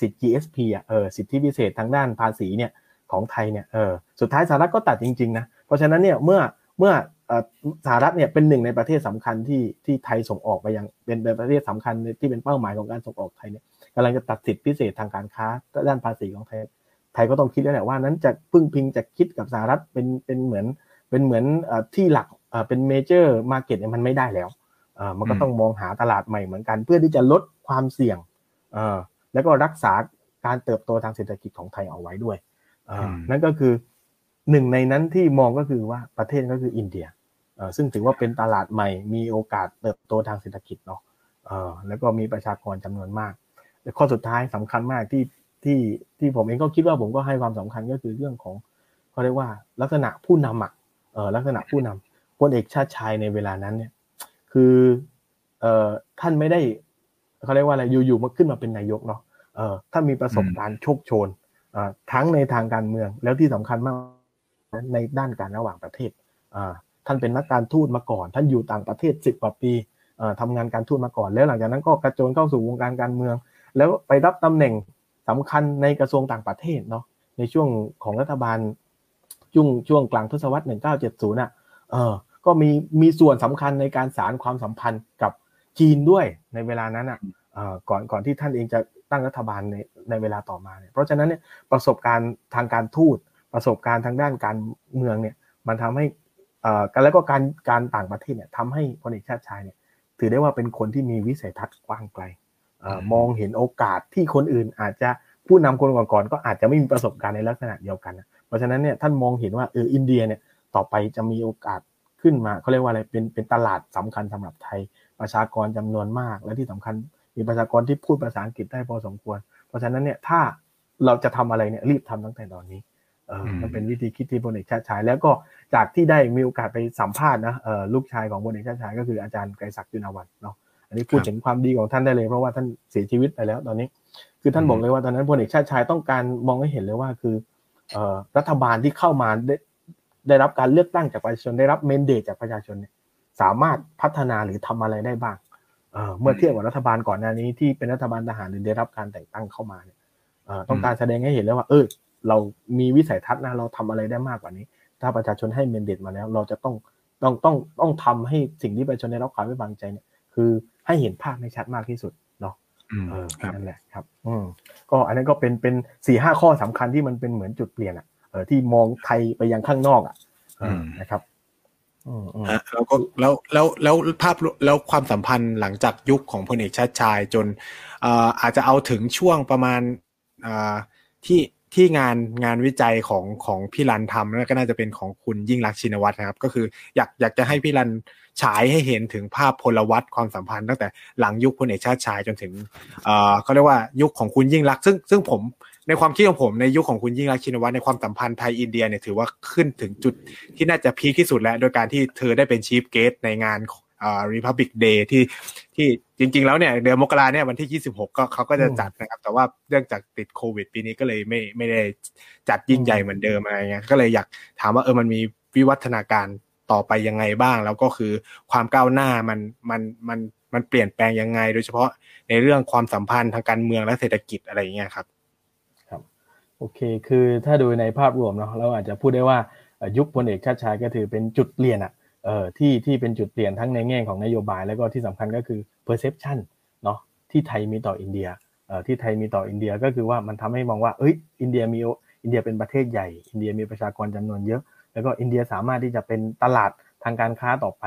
สิทธิ GSP อะเออสิทธิพิเศษทางด้านภาษีเนี่ย ของไทยเนี่ยเออสุดท้ายสหรัฐก็ตัดจริงๆนะเพราะฉะนั้นเนี่ยเมื่อเมื่อสหรัฐเนี่ยเป็นหนึ่งในประเทศสำคัญที่ที่ไทยส่งออกไปยังเป็นประเทศสำคัญที่เป็นเป้าหมายของการส่งออกไทยเนี่ยกำลังจะตัดสิทธิพิเศษทางการค้าด้านภาษีของไทยไทยก็ต้องคิดแล้วแหละว่านั้นจะพึ่งพิงจะคิดกับสหรัฐเป็นเป็นเหมือนเป็นเหมือนที่หลักเป็น major market เนี่ยมันไม่ได้แล้วมันก็ต้องมองหาตลาดใหม่เหมือนกัน เพื่อที่จะลดความเสี่ยงแล้วก็รักษาการเติบโตทางเศรษฐกิจของไทยเอาไว้ด้วย นั่นก็คือหนึ่งในนั้นที่มองก็คือว่าประเทศก็คืออินเดียซึ่งถือว่าเป็นตลาดใหม่ มีโอกาสเติบโตทางเศรษฐกิจเนาะแล้วก็มีประชากรจำนวนมากแต่ข้อสุดท้ายสำคัญมากที่ที่ที่ผมเองก็คิดว่าผมก็ให้ความสำคัญก็คือเรื่องของเขาเรียกว่าลักษณะผู้นำอะเออลักษณะผู้นำพลเอกชาติชายในเวลานั้นเนี่ยคือเอ่อท่านไม่ได้เขาเรียกว่าอะไรอยู่ๆมาขึ้นมาเป็นนายกเนาะเออท่านมีประสบการณ์โชคโชนอ่า ทั้งในทางการเมืองแล้วที่สำคัญมากในด้านการระหว่างประเทศท่านเป็นนักการทูตมาก่อน ท่านอยู่ต่างประเทศสิบกว่าปีทำงานการทูตมาก่อน แล้วหลังจากนั้นก็กระโจนเข้าสู่วงการการเมือง แล้วไปรับตำแหน่งสำคัญในกระทรวงต่างประเทศเนาะในช่วงของรัฐบาลช่วงช่วงกลางทศวรรษ 1970อะเออก็มีมีส่วนสำคัญในการสารความสัมพันธ์กับจีนด้วยในเวลานั้นอะก่อนก่อนที่ท่านเองจะ ตั้งรัฐบาลในในเวลาต่อมาเนี่ยเพราะฉะนั้นเนี่ยประสบการณ์ทางการทูตประสบการณ์ทางด้านการเมืองเนี่ยมันทำให้กันแล้วก็การการต่างประเทศเนี่ยทำให้พลเอกชาติชายเนี่ยถือได้ว่าเป็นคนที่มีวิสัยทัศน์กว้างไกลมองเห็นโอกาสที่คนอื่นอาจจะผู้นำคนก่อนๆก็อาจจะไม่มีประสบการณ์ในลักษณะเดียวกัน เพราะฉะนั้นเนี่ยท่านมองเห็นว่าเอออินเดียเนี่ยต่อไปจะมีโอกาสขึ้นมาเขาเรียกว่าอะไรเป็นเป็นตลาดสำคัญสำหรับไทยประชากรจำนวนมากและที่สำคัญ มีประชากรที่พูดภาษาอังกฤษได้พอสมควร เพราะฉะนั้นเนี่ยถ้าเราจะทำอะไรเนี่ยรีบทำตั้งแต่ตอนนี้เออมันเป็นวิธีคิดที่พลเอกชาติชาย แล้วก็จากที่ได้มีโอกาสไปสัมภาษณ์นะเออลูกชายของพลเอกชาติชายก็คืออาจารย์ไกรศักดิ์จุนวันเนาะอันนี้พูดถึงความดีของท่านได้เลยเพราะว่าท่านเสียชีวิตไปแล้วตอนนี้ คือท่านบอกเลยว่าตอนนั้นพลเอกชาติชายต้องการมองให้เห็นเลยว่าคือเอ่อรัฐบาลที่เข้ามาได้ได้รับการเลือกตั้งจากประชาชนได้รับเมนเดตจากประชาชนเนี่ยสามารถพัฒนาหรือทำอะไรได้บ้าง เอ่อเมื่อเทียบกับรัฐบาลก่อนหน้านี้ที่เป็นรัฐบาลทหารหรือได้รับการแต่งตั้งเข้ามาเนี่ยเอ่อต้องการแสดงให้เห็นแล้วว่า เออเรามีวิสัยทัศน์นะเราทำอะไรได้มากกว่านี้ ถ้าประชาชนให้เมนเดตมาแล้ว เราจะต้องต้องต้องต้องทำให้สิ่งที่ประชาชนได้รับความไว้วางใจเนี่ย คือให้เห็นภาพให้ชัดมากที่สุดเนาะเออนั่นแหละครับ อืมก็อันนั้นก็เป็นเป็นสี่ห้าข้อสำคัญที่มันเป็นเหมือนจุดเปลี่ยนอะเออที่มองไทยไปยังข้างนอกอะนะครับ แล้วก็แล้วแล้วแล้วภาพแล้วความสัมพันธ์หลังจากยุคของพลเอกชาติชายจนอาจจะเอาถึงช่วงประมาณที่ที่งานงานวิจัยของของพี่รันทำแล้วก็น่าจะเป็นของคุณยิ่งรักชินวัตรนะครับ ก็คืออยากอยากจะให้พี่รันฉายให้เห็นถึงภาพพลวัตความสัมพันธ์ตั้งแต่หลังยุคพลเอกชาติชายจนถึงเอ่อเขาเรียกว่ายุคของคุณยิ่งรักซึ่งซึ่งผม ในความคิดของผมในยุคของคุณยิ่งรักชินวัตรในความสัมพันธ์ไทยอินเดียเนี่ยถือว่าขึ้นถึงจุดที่น่าจะพีคที่สุดแล้ว โดยการที่เธอได้เป็นชีฟเกสในงานอ่า Republic Day ที่ที่จริง ๆ แล้วเนี่ยเดือนมกราเนี่ยวันที่ 26 ก็เขาก็จะจัดนะครับ แต่ว่าเนื่องจากติดโควิด ปีนี้ก็เลยไม่ไม่ได้จัดยิ่งใหญ่เหมือนเดิมอะไรเงี้ยก็เลยอยากถามว่าเออมันมีวิวัฒนาการต่อไปยังไงบ้าง แล้วก็คือความก้าวหน้ามันมันมันมันเปลี่ยนแปลงยังไง โดยเฉพาะในเรื่องความสัมพันธ์ทางการเมืองและเศรษฐกิจอะไรเงี้ยครับ โอเค คือถ้าดูในภาพรวมเนาะเราอาจจะพูดได้ว่ายุคพลเอกชาติชายก็ถือเป็นจุดเปลี่ยนอะเอ่อที่ที่เป็นจุดเปลี่ยนทั้งในแง่ของนโยบาย แล้วก็ที่สำคัญก็คือ perception เนาะที่ไทยมีต่ออินเดียเอ่อที่ไทยมีต่ออินเดียก็คือว่ามันทำให้มองว่าเอ้ยอินเดียมีอินเดียเป็นประเทศใหญ่ อินเดียมีประชากรจำนวนเยอะ แล้วก็อินเดียสามารถที่จะเป็นตลาดทางการค้าต่อไป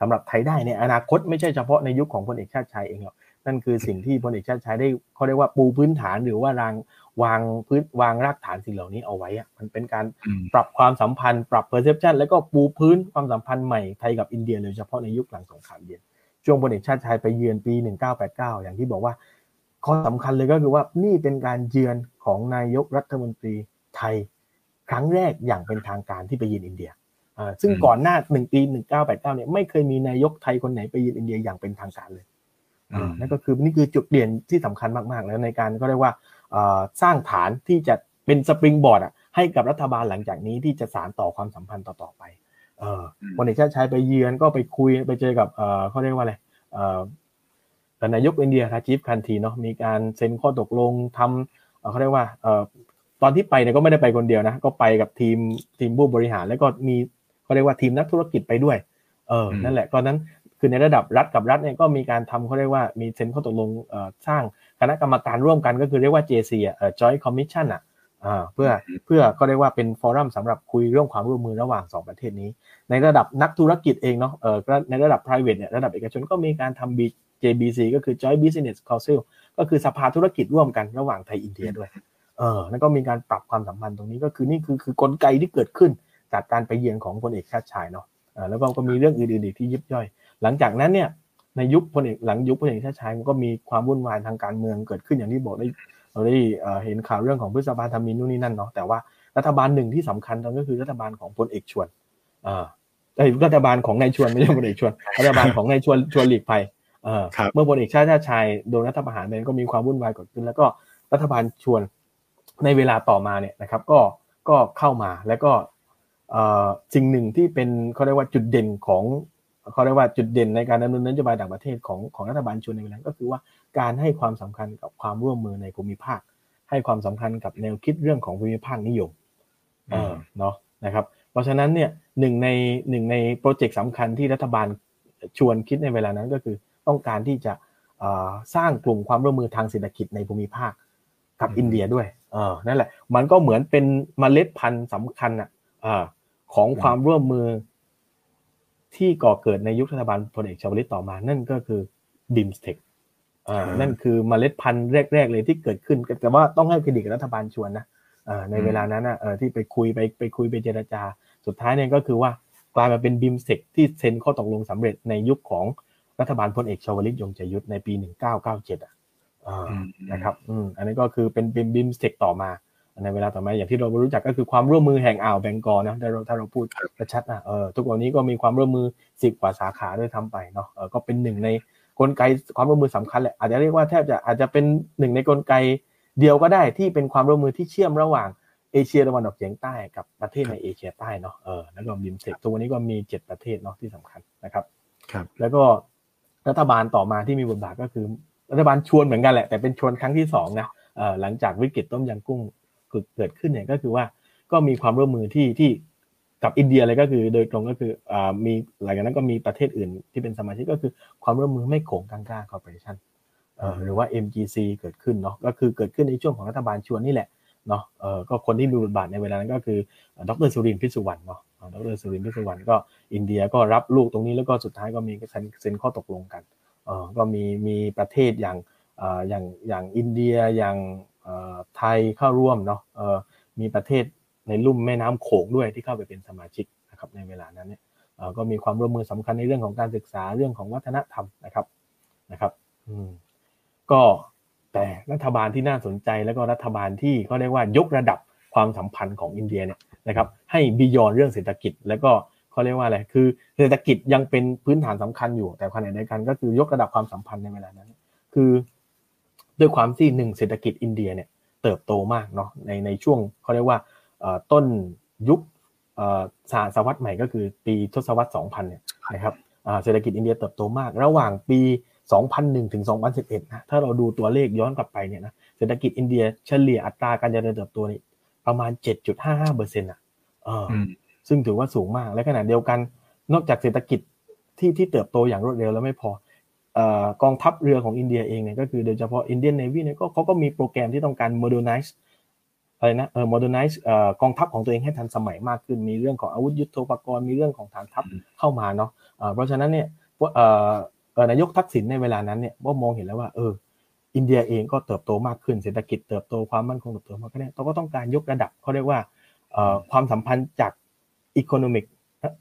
สำหรับไทยได้ในอนาคตไม่ใช่เฉพาะในยุคของพลเอกชาติชายเองหรอก นั่นคือสิ่งที่พลเอกชาติชายได้เขาเรียกว่าปูพื้นฐานหรือว่ารางวางพื้นวางรากฐานสิ่งเหล่านี้เอาไว้อะมันเป็นการปรับความสัมพันธ์ ปรับ perception แล้วก็ปูพื้นความสัมพันธ์ใหม่ไทยกับอินเดียโดยเฉพาะในยุคหลังสงครามเย็นช่วงพลเอกชาติชายไปเยือนปี 1989 อย่างที่บอกว่าข้อสำคัญเลยก็คือว่านี่เป็นการเยือนของนายกรัฐมนตรีไทย ครั้งแรกอย่างเป็นทางการที่ไปเยือนอินเดียซึ่งก่อนหน้าหนึ่งปี1989เนี่ยไม่เคยมีนายกไทยคนไหนไปเยือนอินเดียอย่างเป็นทางการเลย นั่นก็คือนี่คือจุดเปลี่ยนที่สำคัญมากๆ แล้วในการก็เรียกว่าสร้างฐานที่จะเป็นสปริงบอร์ดอะให้กับรัฐบาลหลังจากนี้ที่จะสานต่อความสัมพันธ์ต่อๆไปคนเอกชาติชายไปเยือนก็ไปคุยไปเจอกับเขาเรียกว่าอะไรนายกอินเดียราจิฟคันทีเนาะมีการเซ็นข้อตกลงทำเขาเรียกว่าตอนที่ไปเนี่ยก็ไม่ได้ไปคนเดียวนะ ก็ไปกับทีมทีมผู้บริหารแล้วก็มีเขาเรียกว่าทีมนักธุรกิจไปด้วย เออนั่นแหละก็นั้น คือในระดับรัฐกับรัฐเนี่ยก็มีการทำเขาเรียกว่ามีเซ็นข้อตกลงสร้างคณะกรรมการร่วมกันก็คือเรียกว่า JC อะ Joint Commission อะเพื่อเพื่อก็เรียกว่าเป็นฟอรัมสำหรับคุยเรื่องความร่วมมือระหว่าง 2 ประเทศนี้ ในระดับนักธุรกิจเองเนาะเออในระดับ private เนี่ยระดับเอกชนก็มีการทำ JBC ก็คือ Joint Business Council ก็คือสภาธุรกิจร่วมกันระหว่างไทยอินเดียด้วยเออแล้วก็มีการปรับความสัมพันธ์ตรงนี้ก็คือนี่คือคือกลไกที่เกิดขึ้นจากการไปเยือนของพลเอกชาติชายเนาะแล้วก็มีเรื่องอื่นๆอีกที่ยิบย่อย หลังจากนั้นเนี่ยในยุคพลเอกหลังยุคพลเอกชาติชายมันก็มีความวุ่นวายทางการเมืองเกิดขึ้นอย่างที่บอกได้เราได้เห็นข่าวเรื่องของพฤษภาธมินนู่นนี่นั่นเนาะแต่ว่ารัฐบาลหนึ่งที่สำคัญก็คือรัฐบาลของพลเอกชวนอ่ารัฐบาลของนายชวนไม่ใช่พลเอกชวนรัฐบาลของนายชวนชวนหลีกภัยเมื่อพลเอกชาติชายโดนรัฐประหารเนี่ยก็มีความวุ่นวายเกิดขึ้น แล้วก็รัฐบาลชวนในเวลาต่อมาเนี่ยนะครับ ก็ก็เข้ามาแล้วก็สิ่งหนึ่งที่เป็นเขาเรียกว่าจุดเด่นของ เขาเรียกว่าจุดเด่นในการดำเนินนโยบายต่างประเทศของของรัฐบาลชวนในเวลาก็คือว่าการให้ความสำคัญกับความร่วมมือในภูมิภาค ให้ความสำคัญกับแนวคิดเรื่องของภูมิภาคนิยมเออเนาะนะครับ เพราะฉะนั้นเนี่ยหนึ่งในหนึ่งในโปรเจกต์สำคัญที่รัฐบาลชวนคิดในเวลานั้นก็คือต้องการที่จะสร้างกลุ่มความร่วมมือทางเศรษฐกิจในภูมิภาคกับอินเดียด้วยเออนั่นแหละ มันก็เหมือนเป็นเมล็ดพันธุ์สำคัญอะของความร่วมมือ ที่ก่อเกิดในยุครัฐบาลพลเอกชวลิตต่อมา นั่นก็คือBIMSTEC อ่านั่นคือเมล็ดพันธุ์แรก ๆ เลยที่เกิดขึ้น แต่ว่าต้องให้เครดิตรัฐบาลชวนนะในเวลานั้นนะที่ไปคุยไปไปคุยไปเจรจา สุดท้ายเนี่ยก็คือว่ากลายมาเป็น BIMSTEC ที่เซ็นข้อตกลงสำเร็จในยุคของรัฐบาลพลเอกชวลิตยงใจยุทธในปี 1997อะนะครับ อืม อันนี้ก็คือเป็นบิม BIMSTEC ต่อมา ในเวลาต่อมาอย่างที่เรารู้จักก็คือความร่วมมือแห่งอ่าวเบงกอลนะถ้าเราถ้าเราพูดชัดนะเออทุกวันนี้ก็มีความร่วมมือสิบกว่าสาขาด้วยทำไปเนาะเออก็เป็นหนึ่งในกลไกความร่วมมือสำคัญแหละอาจจะเรียกว่าแทบจะอาจจะเป็นหนึ่งในกลไกเดียวก็ได้ที่เป็นความร่วมมือที่เชื่อมระหว่างเอเชียตะวันออกเฉียงใต้กับประเทศในเอเชียใต้เนาะเออแล้วก็บิมเซกตัววันนี้ก็มีเจ็ดประเทศเนาะที่สำคัญนะครับครับ แล้วก็รัฐบาลต่อมาที่มีบทบาทก็คือ รัฐบาลชวนเหมือนกันแหละแต่เป็นชวนครั้งที่สองนะเออหลังจากวิกฤตต้มยำกุ้ง เกิดขึ้นเนี่ยก็คือว่าก็มีความร่วมมือที่ที่กับอินเดียเลยก็คือโดยตรงก็คืออ่ามีหลังจากนั้นก็มีประเทศอื่นที่เป็นสมาชิกก็คือความร่วมมือแม่โขงคงคา Cooperation หรือว่า MGC เกิดขึ้นเนาะก็คือเกิดขึ้นในช่วงของรัฐบาลชวนนี่แหละเนาะเออก็คนที่มีบทบาทในเวลานั้นก็คือดรสุรินทร์พิสุวรรณเนาะดรสุรินทร์พิสุวรรณก็อินเดียก็รับลูกตรงนี้แล้วก็สุดท้ายก็มีเซ็นข้อตกลงกันเออก็มีมีประเทศอย่างอย่างอย่างอินเดียอย่าง ไทยเข้าร่วมเนาะมีประเทศในลุ่มแม่น้ำโขงด้วยที่เข้าไปเป็นสมาชิกนะครับในเวลานั้นเนี่ยก็มีความร่วมมือสำคัญในเรื่องของการศึกษาเรื่องของวัฒนธรรมนะครับนะครับอืมก็แต่รัฐบาลที่น่าสนใจแล้วก็รัฐบาลที่เขาเรียกว่ายกระดับความสัมพันธ์ของอินเดียเนี่ยนะครับให้บียอนเรื่องเศรษฐกิจ แล้วก็เขาเรียกว่าอะไรคือเศรษฐกิจยังเป็นพื้นฐานสำคัญอยู่แต่ขณะเดียวกันก็คือยกระดับความสัมพันธ์ในเวลานั้น คือ ด้วยความที่หนึ่งเศรษฐกิจอินเดียเนี่ยเติบโตมากเนาะในในช่วงเขาเรียกว่าต้นยุคศตวรรษใหม่ก็คือปีทศวรรษ 2000 เนี่ยนะครับเศรษฐกิจอินเดียเติบโตมาก ระหว่างปี 2001 ถึง 2011 นะ ถ้าเราดูตัวเลขย้อนกลับไปเนี่ยนะ เศรษฐกิจอินเดียเฉลี่ยอัตราการเจริญเติบโตนี่ประมาณ 7.55เปอร์เซ็นต์อะซึ่งถือว่าสูงมาก และขณะเดียวกัน นอกจากเศรษฐกิจที่ที่เติบโตอย่างรวดเร็วแล้วไม่พอ กองทัพเรือของอินเดียเองเนี่ยก็คือโดยเฉพาะอินเดียนเนวีเนี่ยก็เขาก็มีโปรแกรมที่ต้องการ modernize อะไรนะเออ modernize กองทัพของตัวเองให้ทันสมัยมากขึ้น มีเรื่องของอาวุธยุโทโธปกรณ์มีเรื่องของฐานทัพเข้ามาเนาะเพราะฉะนั้นเนี่ยนายกทักษิณในเวลานั้นเนี่ยว่ามองเห็นแล้วว่าเอออินเดียเองก็เติบโตมากขึ้นเศรษฐกิจเติบโตความมั่นคงเติบโตมากขึ้นเขาก็ต้องการยกระดับเขาเรียกว่าความสัมพันธ์จาก economic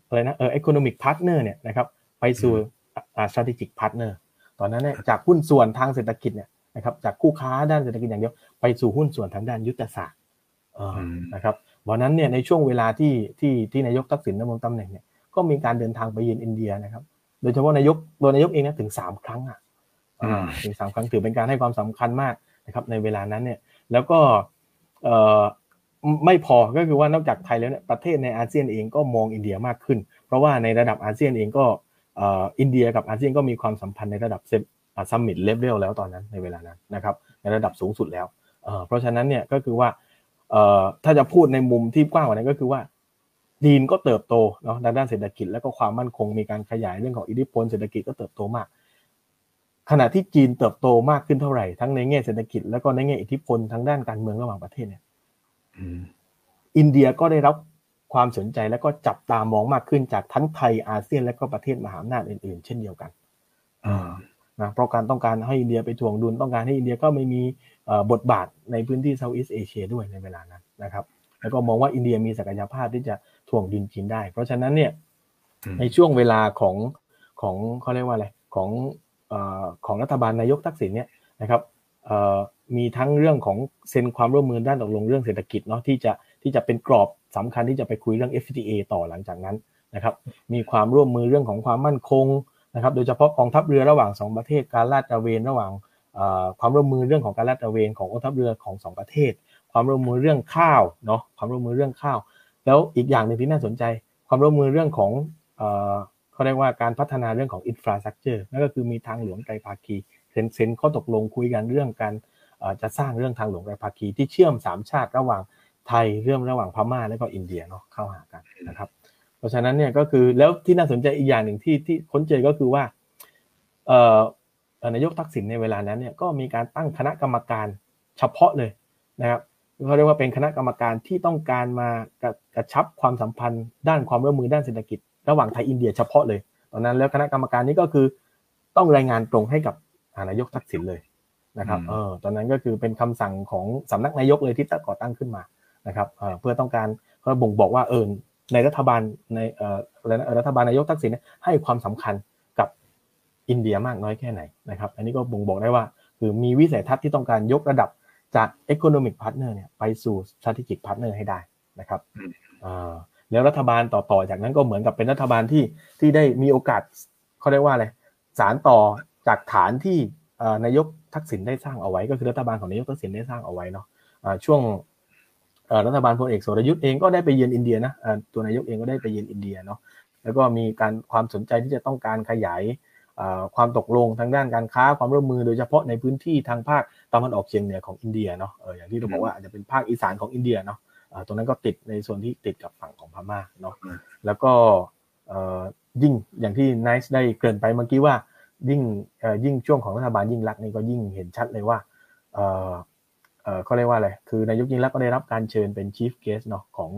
อะไรนะเออ economic partner เนี่ยนะครับไปสู่ strategic partner ตอนนั้นเนี่ยจากหุ้นส่วนทางเศรษฐกิจเนี่ยนะครับจากคู่ค้าด้านเศรษฐกิจอย่างเดียวไปสู่หุ้นส่วนทางด้านยุทธศาสตร์นะครับวันนั้นเนี่ยในช่วงเวลาที่ที่ที่นายกทักษิณดำรงตำแหน่งเนี่ยก็มีการเดินทางไปเยือนอินเดียนะครับ โดยเฉพาะนายกโดยนายกเองนะถึงสามครั้งอะถึงสามครั้งถือเป็นการให้ความสำคัญมากนะครับในเวลานั้นเนี่ยแล้วก็เอ่อไม่พอก็คือว่านอกจากไทยแล้วเนี่ยประเทศในอาเซียนเองก็มองอินเดียมากขึ้น เพราะว่าในระดับอาเซียนเองก็ อินเดียกับอาเซียนก็มีความสัมพันธ์ในระดับ summit level แล้วตอนนั้นในเวลานั้นนะครับในระดับสูงสุดแล้วเพราะฉะนั้นเนี่ยก็คือว่าถ้าจะพูดในมุมที่กว้างกว่านั้นก็คือว่าจีนก็เติบโตเนาะด้านเศรษฐกิจแล้วก็ความมั่นคงมีการขยายเรื่องของอิทธิพลเศรษฐกิจก็เติบโตมาก ขณะที่จีนเติบโตมากขึ้นเท่าไหร่ทั้งในแง่เศรษฐกิจแล้วก็ในแง่อิทธิพลทางด้านการเมืองระหว่างประเทศเนี่ยอินเดียก็ได้รับ ความสนใจแล้วก็จับตามองมากขึ้นจากทั้งไทยอาเซียนและก็ประเทศมหาอำนาจอื่น ๆ เช่นเดียวกันนะเพราะการต้องการให้อินเดียไปถ่วงดุลต้องการให้อินเดียก็ไม่มีบทบาทในพื้นที่เซาท์อีสเอเชียด้วยในเวลานั้นนะครับ แล้วก็มองว่าอินเดียมีศักยภาพที่จะถ่วงดุลจีนได้ เพราะฉะนั้นเนี่ยในช่วงเวลาของของเขาเรียกว่าอะไรของของรัฐบาลนายกทักษิณเนี่ยนะครับมีทั้งเรื่องของเซ็นความร่วมมือด้านตกลงเรื่องเศรษฐกิจเนาะที่จะ ที่จะเป็นกรอบสำคัญที่จะไปคุยเรื่อง FTA ต่อหลังจากนั้นนะครับ มีความร่วมมือเรื่องของความมั่นคงนะครับ โดยเฉพาะกองทัพเรือระหว่าง 2 ประเทศการลาดตระเวนระหว่างความร่วมมือเรื่องของการลาดตระเวนของกองทัพเรือของ 2 ประเทศ ความร่วมมือเรื่องข้าวเนาะความร่วมมือเรื่องข้าว แล้วอีกอย่างหนึ่งที่น่าสนใจ ความร่วมมือเรื่องของเขาเรียกว่าการพัฒนาเรื่องของ infrastructure นั่นก็คือมีทางหลวงไตรภาคีเซ็นเซ็นข้อตกลงคุยกันเรื่องการจะสร้างเรื่องทางหลวงไตรภาคีที่เชื่อม3ชาติระหว่าง ไทยเรื่องระหว่างพม่าและก็อินเดียเนาะเข้าหากันนะครับ เพราะฉะนั้นเนี่ยก็คือแล้วที่น่าสนใจอีกอย่างหนึ่งที่ที่ค้นเจอก็คือว่าเอ่อนายกทักษิณในเวลานั้นเนี่ยก็มีการตั้งคณะกรรมการเฉพาะเลยนะครับเขาเรียกว่าเป็นคณะกรรมการที่ต้องการมากระชับความสัมพันธ์ ด้านความร่วมมือด้านเศรษฐกิจ ระหว่างไทยอินเดียเฉพาะเลยตอนนั้นแล้วคณะกรรมการนี้ก็คือต้องรายงานตรงให้กับนายกทักษิณเลยนะครับเออตอนนั้นก็คือเป็นคำสั่งของสำนักนายกเลยที่ก่อตั้งขึ้นมา นะครับเพื่อต้องการเขาบ่งบอกว่าเออในรัฐบาลในเอ่อรัฐบาลนายกทักษิณให้ความสำคัญกับอินเดียมากน้อยแค่ไหนนะครับ อันนี้ก็บ่งบอกได้ว่าคือมีวิสัยทัศน์ที่ต้องการยกระดับจาก economic partner เนี่ยไปสู่ strategic partner ให้ได้นะครับแล้วรัฐบาลต่อๆจากนั้นก็เหมือนกับเป็นรัฐบาลที่ที่ได้มีโอกาสเขาเรียกว่าอะไรสารต่อจากฐานที่นายกทักษิณได้สร้างเอาไว้ ก็คือรัฐบาลของนายกทักษิณได้สร้างเอาไว้เนาะช่วง รัฐบาลพลเอกสรยุทธ์เองก็ได้ไปเยือนอินเดียนะตัวนายกเองก็ได้ไปเยือนอินเดียเนาะแล้วก็มีการความสนใจที่จะต้องการขยายความตกลงทางด้านการค้าความร่วมมือโดยเฉพาะในพื้นที่ทางภาคตะวันออกเฉียงเหนือของอินเดียเนาะอย่างที่เราบอกว่าอาจจะเป็นภาคอีสานของอินเดียเนาะตรงนั้นก็ติดในส่วนที่ติดกับฝั่งของพม่าเนาะแล้วก็ยิ่งอย่างที่ไนซ์ได้เกริ่นไปเมื่อกี้ว่ายิ่งยิ่งช่วงของรัฐบาลยิ่งลักษณ์นี่ก็ยิ่งเห็นชัดเลยว่า เขาเรียกว่าอะไร คือนายกยิ่งลักษณ์ก็ได้รับการเชิญเป็น chief guest เนาะของ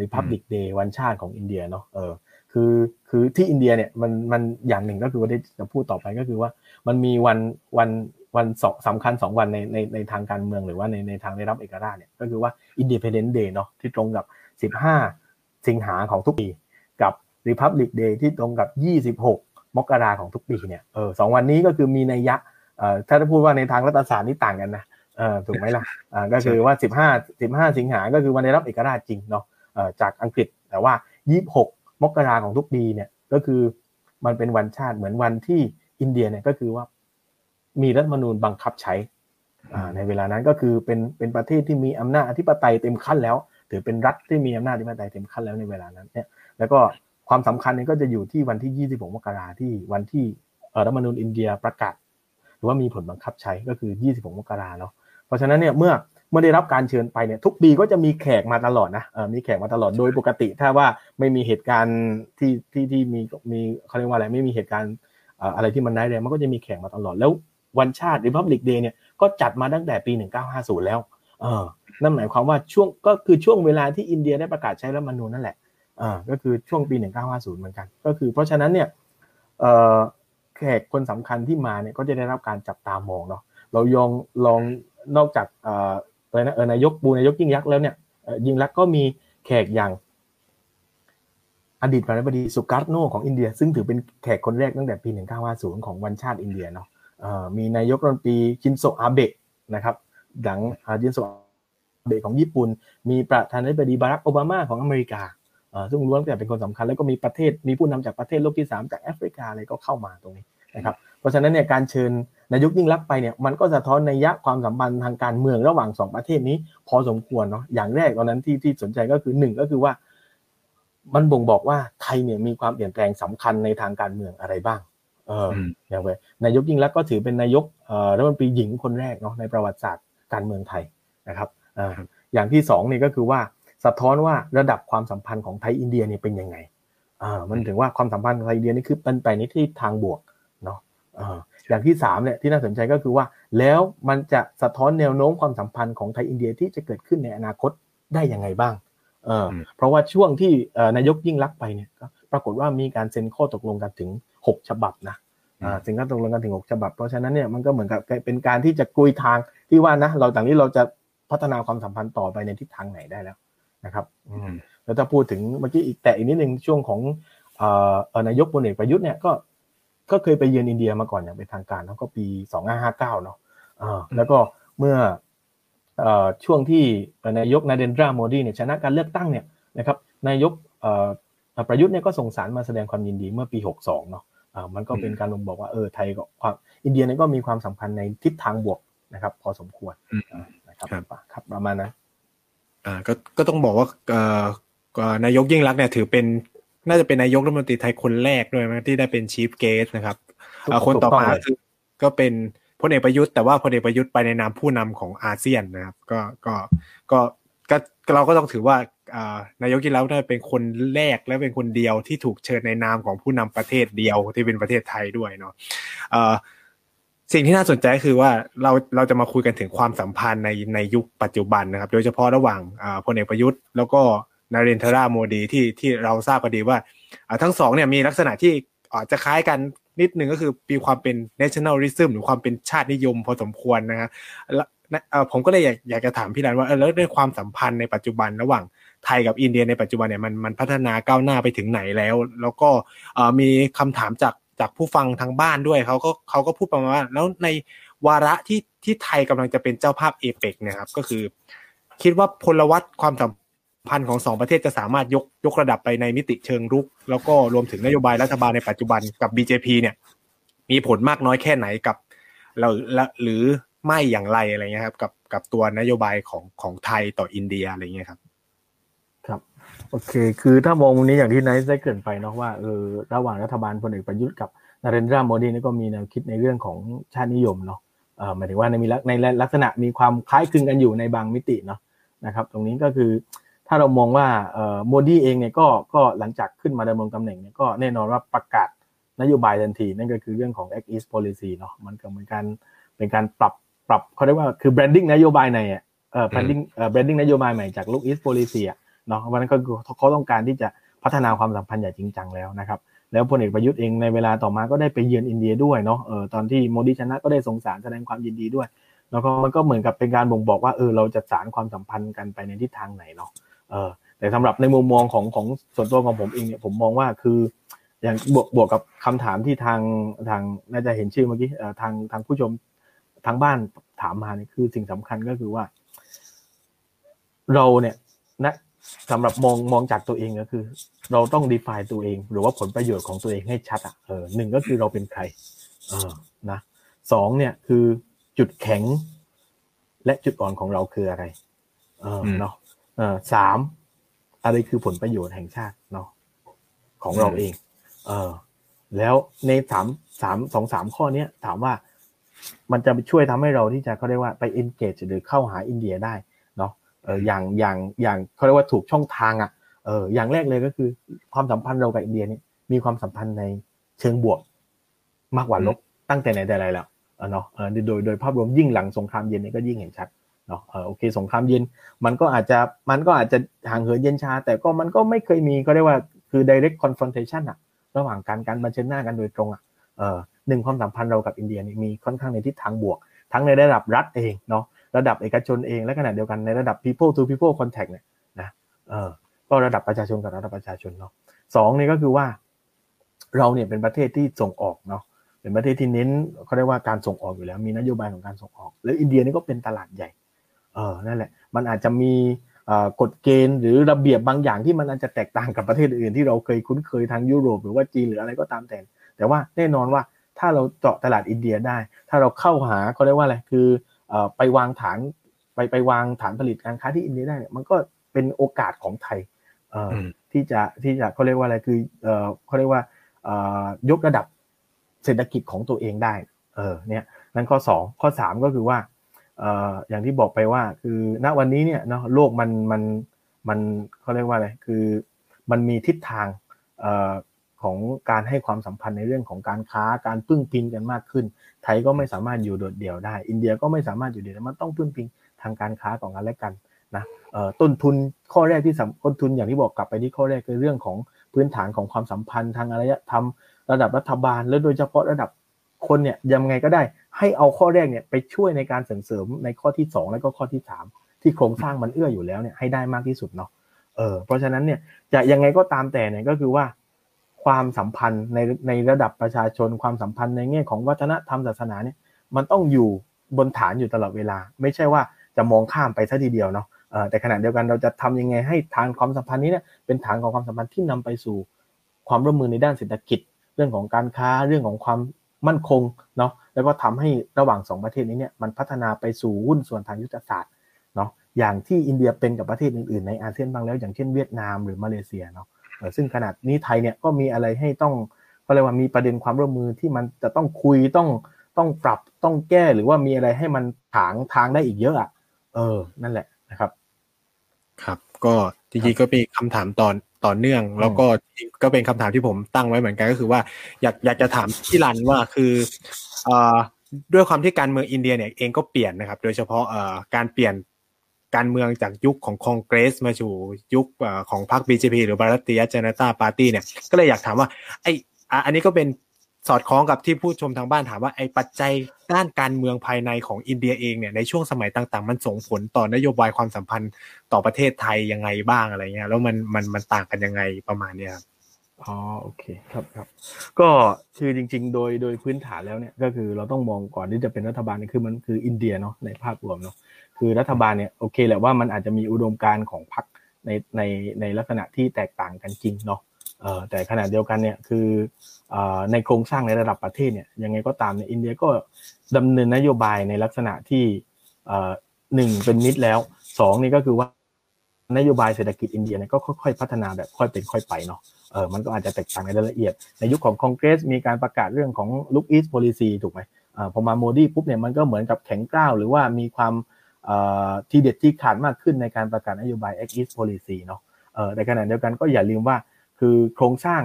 Republic Day วันชาติของอินเดียเนาะเออคือคือที่อินเดียเนี่ยมันมันอย่างหนึ่งก็คือว่าที่จะพูดต่อไปก็คือว่ามันมีวันวันวันสองสำคัญสองวันในในในทางการเมืองหรือว่าในในทางได้รับเอกราชเนี่ยก็คือว่า Independence Day เนาะที่ตรงกับ 15 สิงหาของทุกปีกับ Republic Day ที่ตรงกับ 26 มกราของทุกปีเนี่ยเออสองวันนี้ก็คือมีนัยยะเอ่อถ้าจะพูดว่าในทางรัฐศาสตร์นี่ต่างกันนะเออ ถูกไหมล่ะอ่าก็คือว่าสิบห้าสิบห้าสิงหาก็คือวันได้รับเอกราชจริงเนาะเอ่อจากอังกฤษแต่ว่ายี่สิบหกมกราของทุกปีเนี่ยก็คือมันเป็นวันชาติเหมือนวันที่อินเดียเนี่ยก็คือว่ามีรัฐมนูญบังคับใช้อ่าในเวลานั้นก็คือเป็นเป็นประเทศที่มีอำนาจอธิปไตยเต็มขั้นแล้ว ถือเป็นรัฐที่มีอำนาจอธิปไตยเต็มขั้นแล้วในเวลานั้นเนี่ยแล้วก็ความสำคัญเนี่ยก็จะอยู่ที่วันที่ 26 มกราที่วันที่รัฐมนูญอินเดียประกาศ หรือว่ามีผลบังคับใช้ก็คือ 26 มกราเนาะ เพราะฉะนั้นเนี่ยเมื่อเมื่อได้รับการเชิญไปเนี่ยทุกปีก็จะมีแขกมาตลอดนะเออมีแขกมาตลอดโดยปกติ ถ้าว่าไม่มีเหตุการณ์ที่ที่ที่มีมีเขาเรียกว่าอะไรไม่มีเหตุการณ์อะไรที่มันร้ายแรงมันก็จะมีแขกมาตลอดแล้ววันชาติ Republic Day เนี่ยก็จัดมาตั้งแต่ปี 1950 แล้วเออนั่นหมายความว่าช่วงก็คือช่วงเวลาที่อินเดียได้ประกาศใช้รัฐมนูญนั่นแหละอ่าก็คือช่วงปี 1950 เหมือนกัน ก็คือเพราะฉะนั้นเนี่ยเอ่อแขกคนสำคัญที่มาเนี่ยก็จะได้รับการจับตามองเนาะเรายองลอง นอกจากอะไรนะเออนายกบูนายกยิ่งยักษ์แล้วเนี่ยยิ่งรักก็มีแขกอย่างอดีตประธานาธิบดีสุการ์โนของอินเดีย ซึ่งถือเป็นแขกคนแรกตั้งแต่ปี 1950 ของวันชาติอินเดียเนาะมีนายกรัฐมนตรีชินโซอาเบะนะครับหลังชินโซอาเบะของญี่ปุ่น มีประธานาธิบดีบารักโอบามาของอเมริกาซึ่งล้วนแต่เป็นคนสำคัญแล้วก็มีประเทศมีผู้นำจากประเทศโลกที่ 3 จากแอฟริกาอะไรก็เข้ามาตรงนี้นะครับเพราะฉะนั้นเนี่ยการเชิญ นายกยิ่งรักไปเนี่ยมันก็สะท้อนในยะความสัมพันธ์ทางการเมืองระหว่าง 2 ประเทศนี้ พอสมควรเนาะอย่างแรกตอนนั้นที่ที่สนใจก็คือหนึ่งก็คือว่า มันบ่งบอกว่าไทยเนี่ยมีความเปลี่ยนแปลงสำคัญในทางการเมืองอะไรบ้างเอออย่างไรนายกยิ่งรักก็ถือเป็นนายกเอ่อรัฐมนตรีหญิงคนแรกเนาะในประวัติศาสตร์การเมืองไทยนะครับอ่าอย่างที่สองนี่ก็คือว่าสะท้อนว่าระดับความสัมพันธ์ของไทยอินเดียเนี่ยเป็นยังไงอ่ามันถึงว่าความสัมพันธ์ไทยอินเดียนี่คือเป็นไปในที่ทางบวกเนาะ อ่าอย่างที่สามเนี่ยที่น่าสนใจก็คือว่า แล้วมันจะสะท้อนแนวโน้มความสัมพันธ์ของไทยอินเดียที่จะเกิดขึ้นในอนาคตได้ยังไงบ้างเออเพราะว่าช่วงที่นายกยิ่งรักไปเนี่ยปรากฏว่ามีการเซ็นข้อตกลงกันถึง 6 ฉบับนะอ่าเซ็นข้อตกลงกันถึง 6 ฉบับ เพราะฉะนั้นเนี่ยมันก็เหมือนกับเป็นการที่จะกุยทางที่ว่านะเราต่างนี้เราจะพัฒนาความสัมพันธ์ต่อไปในทิศทางไหนได้แล้วนะครับแล้วถ้าพูดถึงเมื่อกี้อีกแต่อีกนิดนึงช่วงของนายกพลเอกประยุทธ์เนี่ยก็ ก็เคยไปเยือนอินเดียมาก่อนอย่างเป็นทางการแล้วก็ปี 2559 เนาะแล้วก็เมื่อช่วงที่นายกนาเดนดราโมดีเนี่ยชนะการเลือกตั้งเนี่ยนะครับนายกประยุทธ์เนี่ยก็ส่งสารมาแสดงความยินดีเมื่อปี 62 เนาะมันก็เป็นการลงบอกว่าเออไทยก็ความอินเดียเนี่ยก็มีความสัมพันธ์ในทิศทางบวกนะครับ พอสมควรนะครับครับประมาณนั้นอ่าก็ก็ต้องบอกว่าเอ่อนายกยิ่งรักเนี่ยถือเป็น น่าจะเป็นนายกรัฐมนตรีไทยคนแรกด้วยนะที่ได้เป็นชีฟเกสนะครับคนต่อมาคือก็เป็นพลเอกประยุทธ์แต่ว่าพลเอกประยุทธ์ไปในนามผู้นำของอาเซียนนะครับ ก็ก็ก็ก็เราก็ต้องถือว่านายกยิ่งรักได้เป็นคนแรกและเป็นคนเดียวที่ถูกเชิญในนามของผู้นำประเทศเดียวที่เป็นประเทศไทยด้วยเนาะสิ่งที่น่าสนใจคือว่าเราเราจะมาคุยกันถึงความสัมพันธ์ในในยุคปัจจุบันนะครับ โดยเฉพาะระหว่างพลเอกประยุทธ์ แล้วก็ นาเรนทราโมดีที่ที่เราทราบกันดีว่าทั้งสองเนี่ยมีลักษณะที่อาจจะคล้ายกันนิดหนึ่งก็คือมีความเป็น nationalism หรือความเป็นชาตินิยมพอสมควรนะฮะผมก็เลยอยากอยากจะถามพี่รันว่าแล้วด้วยความสัมพันธ์ในปัจจุบันระหว่างไทยกับอินเดียในปัจจุบันเนี่ยมันมันพัฒนาก้าวหน้าไปถึงไหนแล้ว แล้วก็มีคำถามจากจากผู้ฟังทางบ้านด้วยเขาก็เขาก็พูดประมาณว่าแล้วในวาระที่ที่ไทยกำลังจะเป็นเจ้าภาพเอเปกนะครับก็คือ คิดว่าพลวัตความสัม พันธ์ของสองประเทศจะสามารถยกยกระดับไปในมิติเชิงรุก แล้วก็รวมถึงนโยบายรัฐบาลในปัจจุบันกับ BJP เนี่ย มีผลมากน้อยแค่ไหนกับเราหรือไม่อย่างไรอะไรเงี้ยครับกับกับตัวนโยบายของของไทยต่ออินเดียอะไรเงี้ยครับ ครับ โอเค คือถ้ามองมุมนี้อย่างที่นายได้เกินไปเนาะว่าเออระหว่างรัฐบาลพลเอกประยุทธ์กับนาเรนทราโมดีนี่ก็มีแนวคิดในเรื่องของชาตินิยมเนาะเอ่อหมายถึงว่าในมีในลักษณะมีความคล้ายคลึงกันอยู่ในบางมิติเนาะนะครับ ตรงนี้ก็คือ ถ้าเรามองว่าโมดีเองเนี่ยก็ก็หลังจากขึ้นมาดำรงตำแหน่งเนี่ยก็แน่นอนว่าประกาศนโยบายทันที นั่นก็คือเรื่องของ Act East Policy เนาะมันก็เหมือนกันเป็นการปรับปรับเขาเรียกว่าคือ branding นโยบายในอะเอ่อ branding เอ่อ branding นโยบายใหม่จาก Look East Policy อะเนาะวันนั้นก็เขาต้องการที่จะพัฒนาความสัมพันธ์อย่างจริงจังแล้วนะครับแล้วพลเอกประยุทธ์เองในเวลาต่อมาก็ได้ไปเยือนอินเดียด้วยเนาะเออตอนที่โมดีชนะก็ได้ส่งสารแสดงความยินดีด้วย แล้วก็มันก็เหมือนกับเป็นการบ่งบอกว่าเออเราจะสารความสัมพันธ์กันไปในทิศทางไหนเนาะ เออแต่สำหรับในมุมมองของของส่วนตัวของผมเองเนี่ยผมมองว่าคือ อย่างบวกบวกกับคำถามที่ทางทางน่าจะเห็นชื่อเมื่อกี้ทางทางผู้ชมทางบ้านถามมาเนี่ยคือสิ่งสำคัญก็คือว่า เราเนี่ยนะสำหรับมองมองจากตัวเองก็คือ เราต้อง define ตัวเอง หรือว่าผลประโยชน์ของตัวเองให้ชัดอะเออหนึ่งก็คือเราเป็นใคร เออนะสองเนี่ยคือจุดแข็ง และจุดอ่อนของเราคืออะไร เออเนาะ เออสามอะไรคือผลประโยชน์แห่งชาติเนาะของเราเอง เออแล้วในสามสามสองสามข้อเนี้ยถามว่ามันจะช่วยทำให้เราที่จะเขาเรียกว่าไป engage หรือเข้าหาอินเดียได้เนาะเอออย่างอย่างอย่างเขาเรียกว่าถูกช่องทางอะเอออย่างแรกเลยก็คือ ความสัมพันธ์เรากับอินเดียนี่มีความสัมพันธ์ในเชิงบวก มากกว่าลบตั้งแต่ไหนแต่ไรแล้วเนาะเออโดยโดยภาพรวมยิ่งหลังสงครามเย็นนี่ก็ยิ่งเห็นชัด เนาะโอเคสงครามเย็นมันก็อาจจะมันก็อาจจะห่างเหินเย็นชา แต่ก็มันก็ไม่เคยมีก็เรียกว่าคือ direct confrontation อะระหว่างการการบันเชิญหน้ากันโดยตรงอะเออหนึ่งความสัมพันธ์เรากับอินเดียนี่มีค่อนข้างในทิศทางบวก ทั้งในระดับรัฐเองเนาะระดับเอกชนเองและขณะเดียวกันในระดับ people to people contact เนี่ยนะเออก็ระดับประชาชนกับระดับประชาชนเนาะสองนี่ก็คือว่าเราเนี่ยเป็นประเทศที่ส่งออกเนาะเป็นประเทศที่เน้นเขาเรียกว่าการส่งออกอยู่แล้ว มีนโยบายของการส่งออก แล้วอินเดียนี่ก็เป็นตลาดใหญ่ เออนั่นแหละ มันอาจจะมีกฎเกณฑ์หรือระเบียบบางอย่างที่มันอาจจะแตกต่างกับประเทศอื่นที่เราเคยคุ้นเคยทางยุโรปหรือว่าจีนหรืออะไรก็ตามแต่ แต่ว่าแน่นอนว่าถ้าเราเจาะตลาดอินเดียได้ ถ้าเราเข้าหาเขาเรียกว่าอะไรคือไปวางฐานไปไปวางฐานผลิตการค้าที่อินเดียได้เนี่ยมันก็เป็นโอกาสของไทยที่จะที่จะเขาเรียกว่าอะไรคือเขาเรียกว่ายกระดับเศรษฐกิจของตัวเองได้เออเนี่ยนั่นข้อ 2 ข้อ 3 ก็คือว่า อย่างที่บอกไปว่า คือณวันนี้เนี่ยเนาะโลกมันมันมันเขาเรียกว่าอะไรคือมันมีทิศทางของการให้ความสัมพันธ์ในเรื่องของการค้าการพึ่งพิงกันมากขึ้น ไทยก็ไม่สามารถอยู่โดดเดี่ยวได้ อินเดียก็ไม่สามารถอยู่เดี่ยวมันต้องพึ่งพิงทางการค้าของกันและกันนะต้นทุนข้อแรกที่ต้นทุนอย่างที่บอกกลับไปที่ข้อแรกคือเรื่องของพื้นฐานของความสัมพันธ์ทางอารยธรรมระดับรัฐบาลและโดยเฉพาะระดับ คนเนี่ยยังไงก็ได้ให้เอาข้อแรกเนี่ยไปช่วยในการเสริมเสริมในข้อที่ 2 แล้วก็ข้อที่ 3 ที่โครงสร้างมันเอื้ออยู่แล้วเนี่ยให้ได้มากที่สุดเนาะเออเพราะฉะนั้นเนี่ยจะยังไงก็ตามแต่เนี่ยก็คือว่าความสัมพันธ์ในในระดับประชาชนความสัมพันธ์ในแง่ของวัฒนธรรมศาสนาเนี่ยมันต้องอยู่บนฐานอยู่ตลอดเวลา ไม่ใช่ว่าจะมองข้ามไปซะทีเดียวเนาะแต่ขณะเดียวกันเราจะทำยังไงให้ฐานความสัมพันธ์นี้เนี่ยเป็นฐานของความสัมพันธ์ที่นำไปสู่ความร่วมมือในด้านเศรษฐกิจ เรื่องของการค้าเรื่องของความ มั่นคงเนาะแล้วก็ทำให้ระหว่าง 2 ประเทศนี้เนี่ยมันพัฒนาไปสู่หุ้นส่วนทางยุทธศาสตร์เนาะอย่างที่อินเดียเป็นกับประเทศอื่นๆในอาเซียนบางแล้ว อย่างเช่นเวียดนามหรือมาเลเซียเนาะซึ่งขนาดนี้ไทยเนี่ยก็มีอะไรให้ต้องก็เลยว่ามีประเด็นความร่วมมือที่มันจะต้องคุยต้องต้องปรับต้องแก้หรือว่ามีอะไรให้มันถางทางได้อีกเยอะอะเออ นั่นแหละนะครับ ครับ ก็จริงๆก็มีคำถามตอน ต่อเนื่อง แล้วก็ก็เป็นคำถามที่ผมตั้งไว้เหมือนกันก็คือว่าอยากอยากจะถามพี่รันว่าคือเอ่อด้วยความที่การเมืองอินเดียเนี่ยเองก็เปลี่ยนนะครับ โดยเฉพาะเอ่อการเปลี่ยนการเมืองจากยุคของคองเกรสมาสู่ยุคของพรรคบีเจพีหรือบารัตียเจเนตาปาร์ตี้เนี่ยก็เลยอยากถามว่าไออันนี้ก็เป็น สอดคล้องกับที่ผู้ชมทางบ้านถามว่าไอ้ปัจจัยด้านการเมืองภายในของอินเดียเองเนี่ยในช่วงสมัยต่างๆ มันส่งผลต่อนโยบายความสัมพันธ์ต่อประเทศไทยยังไงบ้างอะไรเงี้ยแล้วมันมันมันต่างกันยังไงประมาณเนี้ยครับอ๋อโอเคครับครับก็คือจริง ๆ โดยโดยพื้นฐานแล้วเนี่ยก็คือเราต้องมองก่อนที่จะเป็นรัฐบาลคือมันคืออินเดียเนาะในภาพรวมเนาะคือรัฐบาลเนี่ยโอเคแหละว่ามันอาจจะมีอุดมการณ์ของพรรคในในในลักษณะที่แตกต่างกันจริงเนาะเออแต่ขณะเดียวกันเนี่ยคือ ในโครงสร้างในระดับประเทศเนี่ยยังไงก็ตามเนี่ยอินเดียก็ดำเนินนโยบายในลักษณะที่หนึ่งเป็นมิตรแล้วสองนี่ก็คือว่านโยบายเศรษฐกิจอินเดียเนี่ยก็ค่อยๆ พัฒนาแบบค่อยเป็นค่อยไปเนาะเออมันก็อาจจะแตกต่างในรายละเอียด ในยุคของคอนเกรสมีการประกาศเรื่องของ look east policy ถูกไหมอ่าพอมาโมดีปุ๊บเนี่ยมันก็เหมือนกับแข็งกร้าวหรือว่ามีความทีเด็ดที่ขาดมากขึ้นในการประกาศนโยบาย Act East Policy เนาะเออในขณะเดียวกันก็อย่าลืมว่าคือโครงสร้าง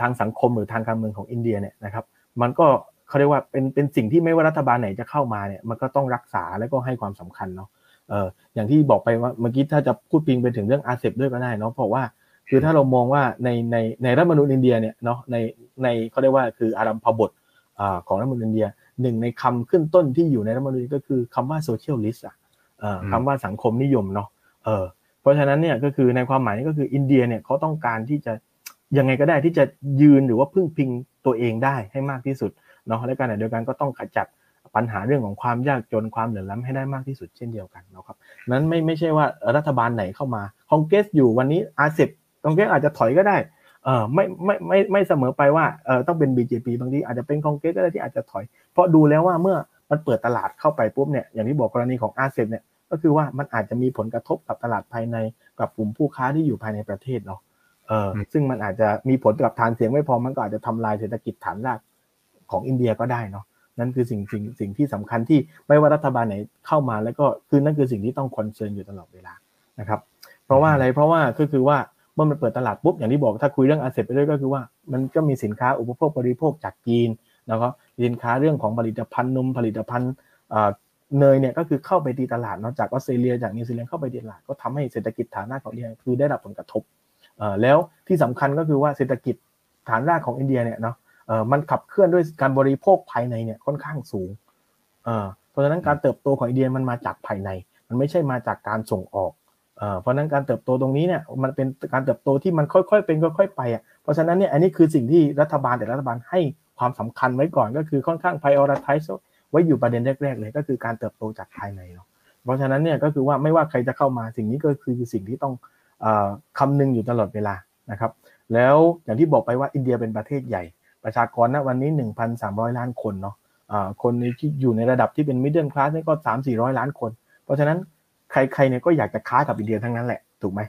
ทางสังคมหรือทางการเมืองของอินเดียเนี่ยนะครับมันก็เขาเรียกว่าเป็นเป็นสิ่งที่ไม่ว่ารัฐบาลไหนจะเข้ามาเนี่ยมันก็ต้องรักษาและก็ให้ความสำคัญเนาะเอออย่างที่บอกไปว่าเมื่อกี้ถ้าจะพูดพิงไปถึงเรื่องอาเซบด้วยก็ได้เนาะเพราะว่าคือถ้าเรามองว่าในในในรัฐธรรมนูญอินเดียเนี่ยเนาะในในเขาเรียกว่าคืออารัมพบทของรัฐธรรมนูญอินเดียหนึ่งในคำขึ้นต้นที่อยู่ในรัฐธรรมนูญก็คือคำว่า socialist อะคำว่าสังคมนิยมเนาะเออเพราะฉะนั้นเนี่ยก็คือในความหมายนี้ก็คืออินเดียเนี่ยเขาต้องการที่จะ ยังไงก็ได้ที่จะยืนหรือว่าพึ่งพิงตัวเองได้ให้มากที่สุดเนาะและการเดียวกันก็ต้องขจัดปัญหาเรื่องของความยากจนความเหลื่อมล้ำให้ได้มากที่สุดเช่นเดียวกันนะครับนั้นไม่ไม่ใช่ว่ารัฐบาลไหนเข้ามาคองเกสอยู่วันนี้อาเซบคองเกสอาจจะถอยก็ได้เออไม่ไม่ไม่ไม่เสมอไปว่าเออต้องเป็น BJP บางทีอาจจะเป็นคองเกสก็ได้ที่อาจจะถอย เพราะดูแล้วว่าเมื่อมันเปิดตลาดเข้าไปปุ๊บเนี่ยอย่างที่บอกกรณีของอาเซบเนี่ยก็คือว่ามันอาจจะมีผลกระทบกับตลาดภายในกับกลุ่มผู้ค้าที่อยู่ภายในประเทศเนาะ เออซึ่งมันอาจจะมีผลกับฐานเสียงไม่พอมันก็อาจจะทำลายเศรษฐกิจฐานรากของอินเดียก็ได้เนาะนั่นคือสิ่งสิ่งสิ่งที่สำคัญที่ไม่ว่ารัฐบาลไหนเข้ามาแล้วก็คือนั่นคือสิ่งที่ต้อง concern อยู่ตลอดเวลานะครับ เพราะว่าอะไรเพราะว่าก็คือว่าเมื่อมันเปิดตลาดปุ๊บอย่างที่บอกถ้าคุยเรื่อง RCEP ไปด้วยก็คือว่ามันก็มีสินค้าอุปโภคบริโภคจากจีนแล้วก็สินค้าเรื่องของผลิตภัณฑ์นมผลิตภัณฑ์เนยเนี่ยก็คือเข้าไปตีตลาดเนาะจากออสเตรเลียจากนิวซีแลนด์เข้าไปตีตลาดก็ทำให้เศรษฐกิจฐานรากของอินเดียคือได้รับผลกระทบ แล้วที่สำคัญก็คือว่าเศรษฐกิจฐานรากของอินเดียเนี่ยเนาะมันขับเคลื่อนด้วยการบริโภคภายในเนี่ยค่อนข้างสูงเพราะฉะนั้นการเติบโตของอินเดียมันมาจากภายใน มันไม่ใช่มาจากการส่งออกเพราะฉะนั้นการเติบโตตรงนี้เนี่ยมันเป็นการเติบโตที่มันค่อยๆเป็นค่อยๆไปอะเพราะฉะนั้นเนี่ยอันนี้คือสิ่งที่รัฐบาลแต่รัฐบาลให้ความสำคัญไว้ก่อนก็คือค่อนข้าง prioritize ไว้อยู่ประเด็นแรกๆเลยก็คือการเติบโตจากภายในเนาะเพราะฉะนั้นเนี่ยก็คือว่าไม่ว่าใครจะเข้ามาสิ่งนี้ก็คือสิ่งที่ต้อง คำนึงอยู่ตลอดเวลานะครับ แล้วอย่างที่บอกไปว่าอินเดียเป็นประเทศใหญ่ ประชากรณวันนี้ 1,300 ล้านคนเนาะคนที่อยู่ในระดับที่เป็นมิดเดิลคลาสนี่ก็ 3 400 ล้านคน เพราะฉะนั้นใครๆเนี่ยก็อยากจะค้ากับอินเดียทั้งนั้นแหละถูกไหม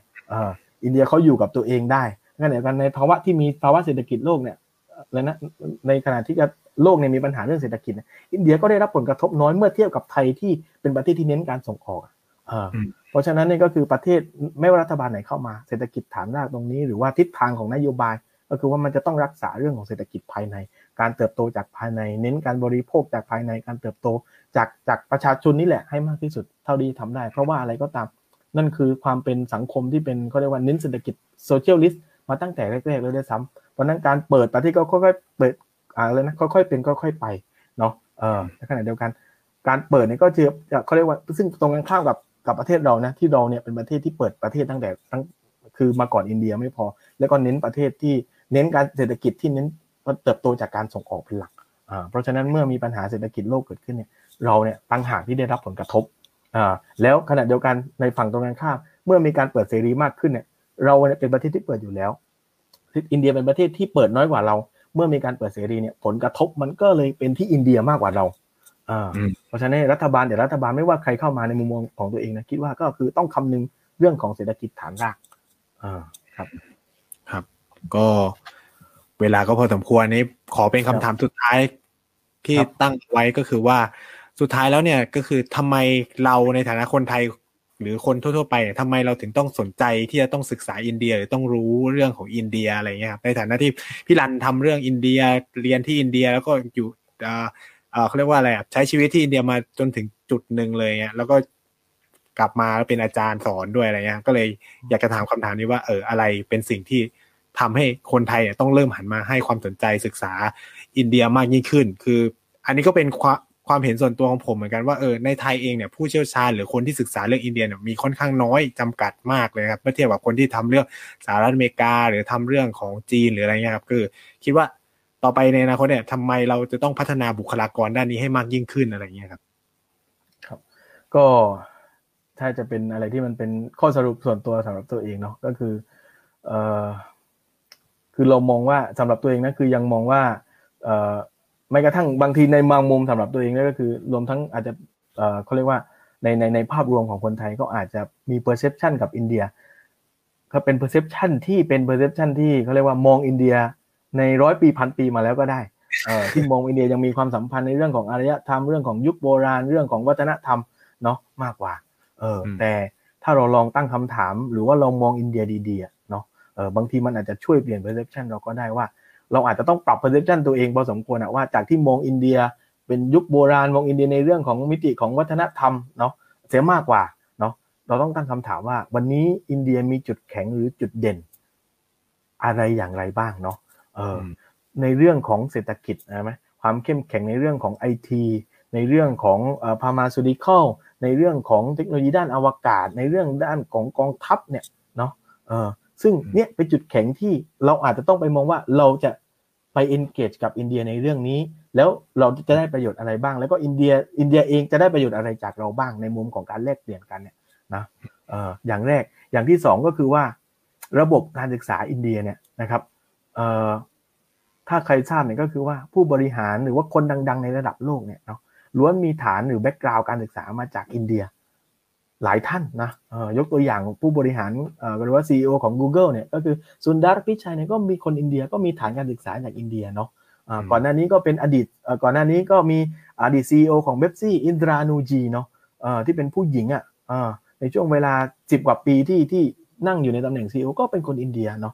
อินเดียเขาอยู่กับตัวเองได้งั้นเดียวกันในภาวะที่มีภาวะเศรษฐกิจโลกเนี่ยแล้วนะในขณะที่จะโลกเนี่ยมีปัญหาเรื่องเศรษฐกิจ อินเดียก็ได้รับผลกระทบน้อยเมื่อเทียบกับไทยที่เป็นประเทศที่เน้นการส่งออก ราะฉะนั้นนี่ก็คือประเทศไม่ว่ารัฐบาลไหนเข้ามาเศรษฐกิจฐานรากตรงนี้ หรือว่าทิศทางของนโยบาย ก็คือว่ามันจะต้องรักษาเรื่องของเศรษฐกิจภายใน การเติบโตจากภายใน เน้นการบริโภคจากภายในการเติบโตจากจากประชาชนนี่แหละให้มากที่สุดเท่าที่ทำได้ เพราะว่าอะไรก็ตาม นั่นคือความเป็นสังคมที่เป็นเขาเรียกว่าเน้นเศรษฐกิจ socialist มาตั้งแต่แรกๆเลยด้วยซ้ำเพราะนั้นการเปิดประเทศก็ค่อยๆเปิดอะไรนะค่อยๆเป็นค่อยๆไปเนาะเออในขณะเดียวกัน การเปิดเนี่ยก็จะเขาเรียกว่าซึ่งตรงกันข้ามกับ กับประเทศเรานะที่เราเนี่ยเป็นประเทศที่เปิดประเทศตั้งแต่ตั้งคือมาก่อนอินเดียไม่พอ แล้วก็เน้นประเทศที่เน้นการเศรษฐกิจที่เน้นเติบโตจากการส่งออกเป็นหลักอ่าเพราะฉะนั้นเมื่อมีปัญหาเศรษฐกิจโลกเกิดขึ้นเนี่ยเราเนี่ยตั้งหากที่ได้รับผลกระทบอ่าแล้วขณะเดียวกันในฝั่งตรงกันข้ามเมื่อมีการเปิดเสรีมากขึ้นเนี่ยเราเนี่ยเป็นประเทศที่เปิดอยู่แล้วอินเดียเป็นประเทศที่เปิดน้อยกว่าเรา เมื่อมีการเปิดเสรีเนี่ยผลกระทบมันก็เลยเป็นที่อินเดียมากกว่าเรา เพราะฉะนั้นรัฐบาลเดี๋ยวรัฐบาลไม่ว่าใครเข้ามาในมุมมองของตัวเองนะคิดว่าก็คือต้องคำนึงเรื่องของเศรษฐกิจฐานรากอ่าครับ ครับ ก็เวลาก็พอสมควรนี้ ขอเป็นคำถามสุดท้ายที่ตั้งไว้ก็คือว่าสุดท้ายแล้วเนี่ยก็คือทำไมเราในฐานะคนไทยหรือคนทั่วๆไปทำไมเราถึงต้องสนใจที่จะต้องศึกษาอินเดียหรือต้องรู้เรื่องของอินเดียอะไรเงี้ยครับในฐานะที่พี่รันทำเรื่องอินเดียเรียนที่อินเดียแล้วก็อยู่ เออเขาเรียกว่าอะไรใช้ชีวิตที่อินเดียมาจนถึงจุดหนึ่งเลยเงี้ยแล้วก็กลับมาเป็นอาจารย์สอนด้วยอะไรเงี้ย ก็เลยอยากจะถามคำถามนี้ว่าเอออะไรเป็นสิ่งที่ทำให้คนไทยต้องเริ่มหันมาให้ความสนใจศึกษาอินเดียมากยิ่งขึ้น คือ อันนี้ก็เป็นความความเห็นส่วนตัวของผมเหมือนกันว่าเออในไทยเองเนี่ยผู้เชี่ยวชาญหรือคนที่ศึกษาเรื่องอินเดียเนี่ยมีค่อนข้างน้อยจำกัดมากเลยครับเมื่อเทียบกับคนที่ทำเรื่องสหรัฐอเมริกา หรือทำเรื่องของจีนหรืออะไรเงี้ยครับคือ คิดว่า ต่อไปในอนาคตเนี่ยทำไมเราจะต้องพัฒนาบุคลากรด้านนี้ให้มากยิ่งขึ้นอะไรเงี้ยครับ ครับ ก็ถ้าจะเป็นอะไรที่มันเป็นข้อสรุปส่วนตัวสำหรับตัวเองเนาะก็คือเอ่อคือเรามองว่าสำหรับตัวเองนะคือยังมองว่าเอ่อไม่กระทั่งบางทีในบางมุมสำหรับตัวเองก็คือ รวมทั้งอาจจะเออเขาเรียกว่าในในในภาพรวมของคนไทยก็อาจจะมี perception กับอินเดียก็เป็น perception ที่เป็น perception ที่เขาเรียกว่ามองอินเดีย ในร้อยปีพันปีมาแล้วก็ได้เออที่มองอินเดียยังมีความสัมพันธ์ในเรื่องของอารยธรรมเรื่องของยุคโบราณเรื่องของวัฒนธรรมเนาะมากกว่า เออ แต่ถ้าเราลองตั้งคำถาม หรือว่าเรามองอินเดียดีๆเนาะเออบางทีมันอาจจะช่วยเปลี่ยน perception เราก็ได้ว่า เราอาจจะต้องปรับ perception ตัวเองพอสมควรอะว่าจากที่มองอินเดียเป็นยุคโบราณมองอินเดียในเรื่องของมิติของวัฒนธรรมเนาะเสียมากกว่าเนาะเราต้องตั้งคำถามว่า วันนี้อินเดียมีจุดแข็งหรือจุดเด่น อะไรอย่างไรบ้างเนาะ เออในเรื่องของเศรษฐกิจนะไหมความเข้มแข็งในเรื่องของไอทีในเรื่องของพามาซูดิคอลในเรื่องของเทคโนโลยีด้านอวกาศ ในเรื่องด้านของกองทัพเนี่ยเนาะเออซึ่งเนี่ยเป็นจุดแข็งที่เราอาจจะต้องไปมองว่าเราจะไป engage กับอินเดียในเรื่องนี้ แล้วเราจะได้ประโยชน์อะไรบ้าง แล้วก็อินเดียอินเดียเองจะได้ประโยชน์อะไรจากเราบ้างในมุมของการแลกเปลี่ยนกันเนี่ยนะเอ่ออย่างแรกอย่างที่สองก็คือว่า ระบบการศึกษาอินเดียเนี่ยนะครับเอ่อ ถ้าใครทราบเนี่ยก็คือว่าผู้บริหารหรือว่าคนดัง ๆ ในระดับโลกเนี่ยเนาะล้วนมีฐานหรือแบ็กกราวด์การศึกษามาจากอินเดีย หลายท่านนะยกตัวอย่างผู้บริหารหรือว่า CEO ของ Google เนี่ยก็คือซุนดาร์พิชัยเนี่ยก็มีคนอินเดียก็มีฐานการศึกษาจากอินเดียเนาะอ่าก่อนหน้านี้ก็เป็นอดีตก่อนหน้านี้ก็มีอดีต CEO ของเป๊ปซี่อินทรานูยีเนาะที่เป็นผู้หญิงอะในช่วงเวลาสิบกว่าปีที่ที่นั่งอยู่ในตำแหน่ง CEO ก็เป็นคนอินเดียเนาะ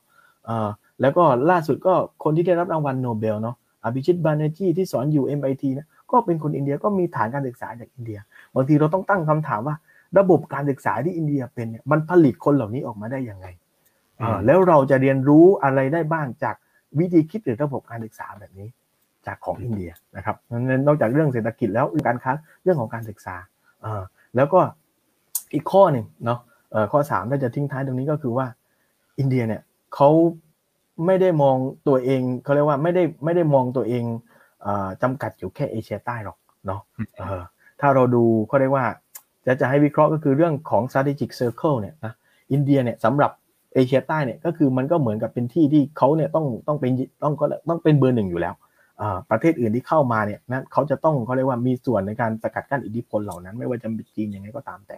แล้วก็ล่าสุดก็คนที่ได้รับรางวัลโนเบลเนาะอภิจิตบาเนอร์จีที่สอนอยู่ MIT นะก็เป็นคนอินเดียก็มีฐานการศึกษาจากอินเดีย บางทีเราต้องตั้งคำถามว่า ระบบการศึกษาที่อินเดียเป็นเนี่ยมันผลิตคนเหล่านี้ออกมาได้ยังไงแล้วเราจะเรียนรู้อะไรได้บ้างจากวิธีคิดหรือระบบการศึกษาแบบนี้ จากของอินเดียนะครับนอกจากเรื่องเศรษฐกิจแล้วการค้าเรื่องของการศึกษาแล้วก็อีกข้อหนึ่งเนาะข้อสามถ้าจะทิ้งท้ายตรงนี้ก็คือว่าอินเดียเนี่ยเขา ไม่ได้มองตัวเองเขาเรียกว่าไม่ได้ไม่ได้มองตัวเองจำกัดอยู่แค่เอเชียใต้หรอกเนาะถ้าเราดูเขาเรียกว่าจะจะให้วิเคราะห์ก็คือเรื่องของ strategic circle เนี่ยนะอินเดียเนี่ยสำหรับเอเชียใต้เนี่ยก็คือมันก็เหมือนกับเป็นที่ที่เขาเนี่ยต้องต้องเป็นต้องก็ต้องเป็นเบอร์หนึ่งอยู่แล้วประเทศอื่นที่เข้ามาเนี่ยนะเขาจะต้องเขาเรียกว่ามีส่วนในการสกัดกั้นอิทธิพลเหล่านั้น ไม่ว่าจะเป็นจีนยังไงก็ตามแต่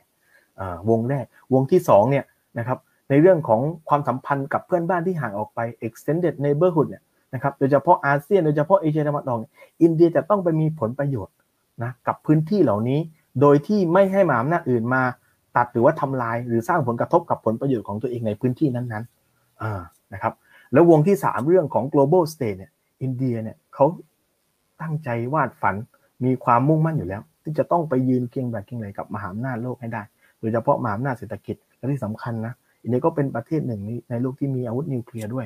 วงแรกวงที่2เนี่ยนะครับ ในเรื่องของความสัมพันธ์กับเพื่อนบ้านที่ห่างออกไป extended neighborhood เนี่ยนะครับโดยเฉพาะอาเซียนโดยเฉพาะเอเชียตะวันออกอินเดียจะต้องไปมีผลประโยชน์นะกับพื้นที่เหล่านี้ โดยที่ไม่ให้มหาอำนาจอื่นมา ตัดหรือว่าทำลายหรือสร้างผลกระทบกับผลประโยชน์ของตัวเองในพื้นที่นั้นๆนะครับแล้ววงที่ 3 เรื่องของ global state เนี่ยอินเดียเนี่ยเขาตั้งใจวาดฝันมีความมุ่งมั่นอยู่แล้ว ที่จะต้องไปยืนเคียงแบบเคียงไหลกับมหาอำนาจโลกให้ได้ โดยเฉพาะมหาอำนาจเศรษฐกิจและที่สำคัญนะ อินเดียก็เป็นประเทศหนึ่งในโลกที่มีอาวุธนิวเคลียร์ด้วย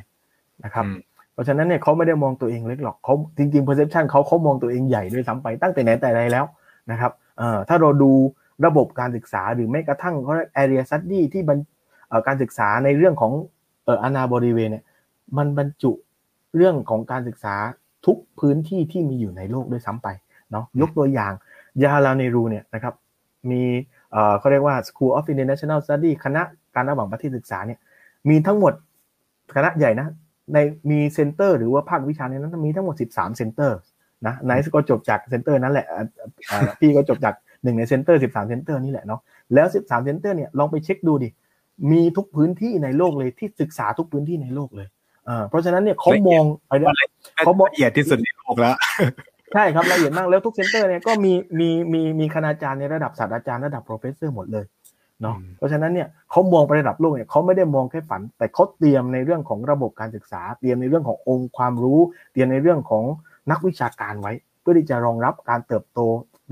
นะครับเพราะฉะนั้นเนี่ยเขาไม่ได้มองตัวเองเล็กหรอกเขาจริงๆ perception เขาเขามองตัวเองใหญ่ด้วยซ้ำไปตั้งแต่ไหนแต่ไรแล้วนะครับเอ่อถ้าเราดูระบบการศึกษาหรือแม้กระทั่งเขาเรียก area study ที่บรรการศึกษาในเรื่องของเอ่ออนาบริเวณเนี่ยมันบรรจุเรื่องของการศึกษาทุกพื้นที่ที่มีอยู่ในโลกด้วยซ้ำไปเนาะยกตัวอย่างยาลาเนรูเนี่ยนะครับมีเอ่อเขาเรียกว่า School of International Study คณะ การระหว่างประเทศศึกษาเนี่ย มีทั้งหมดคณะใหญ่นะในมี center หรือว่าภาควิชาในนั้นมีทั้งหมด 13 center นะไนซ์ก็จบจาก center นั้นแหละพี่ก็จบจากหนึ่งในเซ็นเตอร์ 13 center นี่แหละเนาะแล้ว 13 center เนี่ยลองไปเช็คดูดิ มีทุกพื้นที่ในโลกเลยที่ศึกษาทุกพื้นที่ในโลกเลยเพราะฉะนั้นเนี่ยเขามองไปเขาบอกละเอียดที่สุดในโลกแล้วใช่ครับละเอียดมากแล้วทุก center เนี่ยก็มีมีมีมีคณาจารย์ในระดับศาสตราจารย์ระดับ professor หมดเลย เนาะเพราะฉะนั้นเนี่ยเขามองไประดับโลกเนี่ยเขาไม่ได้มองแค่ฝัน แต่เขาเตรียมในเรื่องของระบบการศึกษา เตรียมในเรื่องขององค์ความรู้ เตรียมในเรื่องของนักวิชาการไว้ เพื่อที่จะรองรับการเติบโต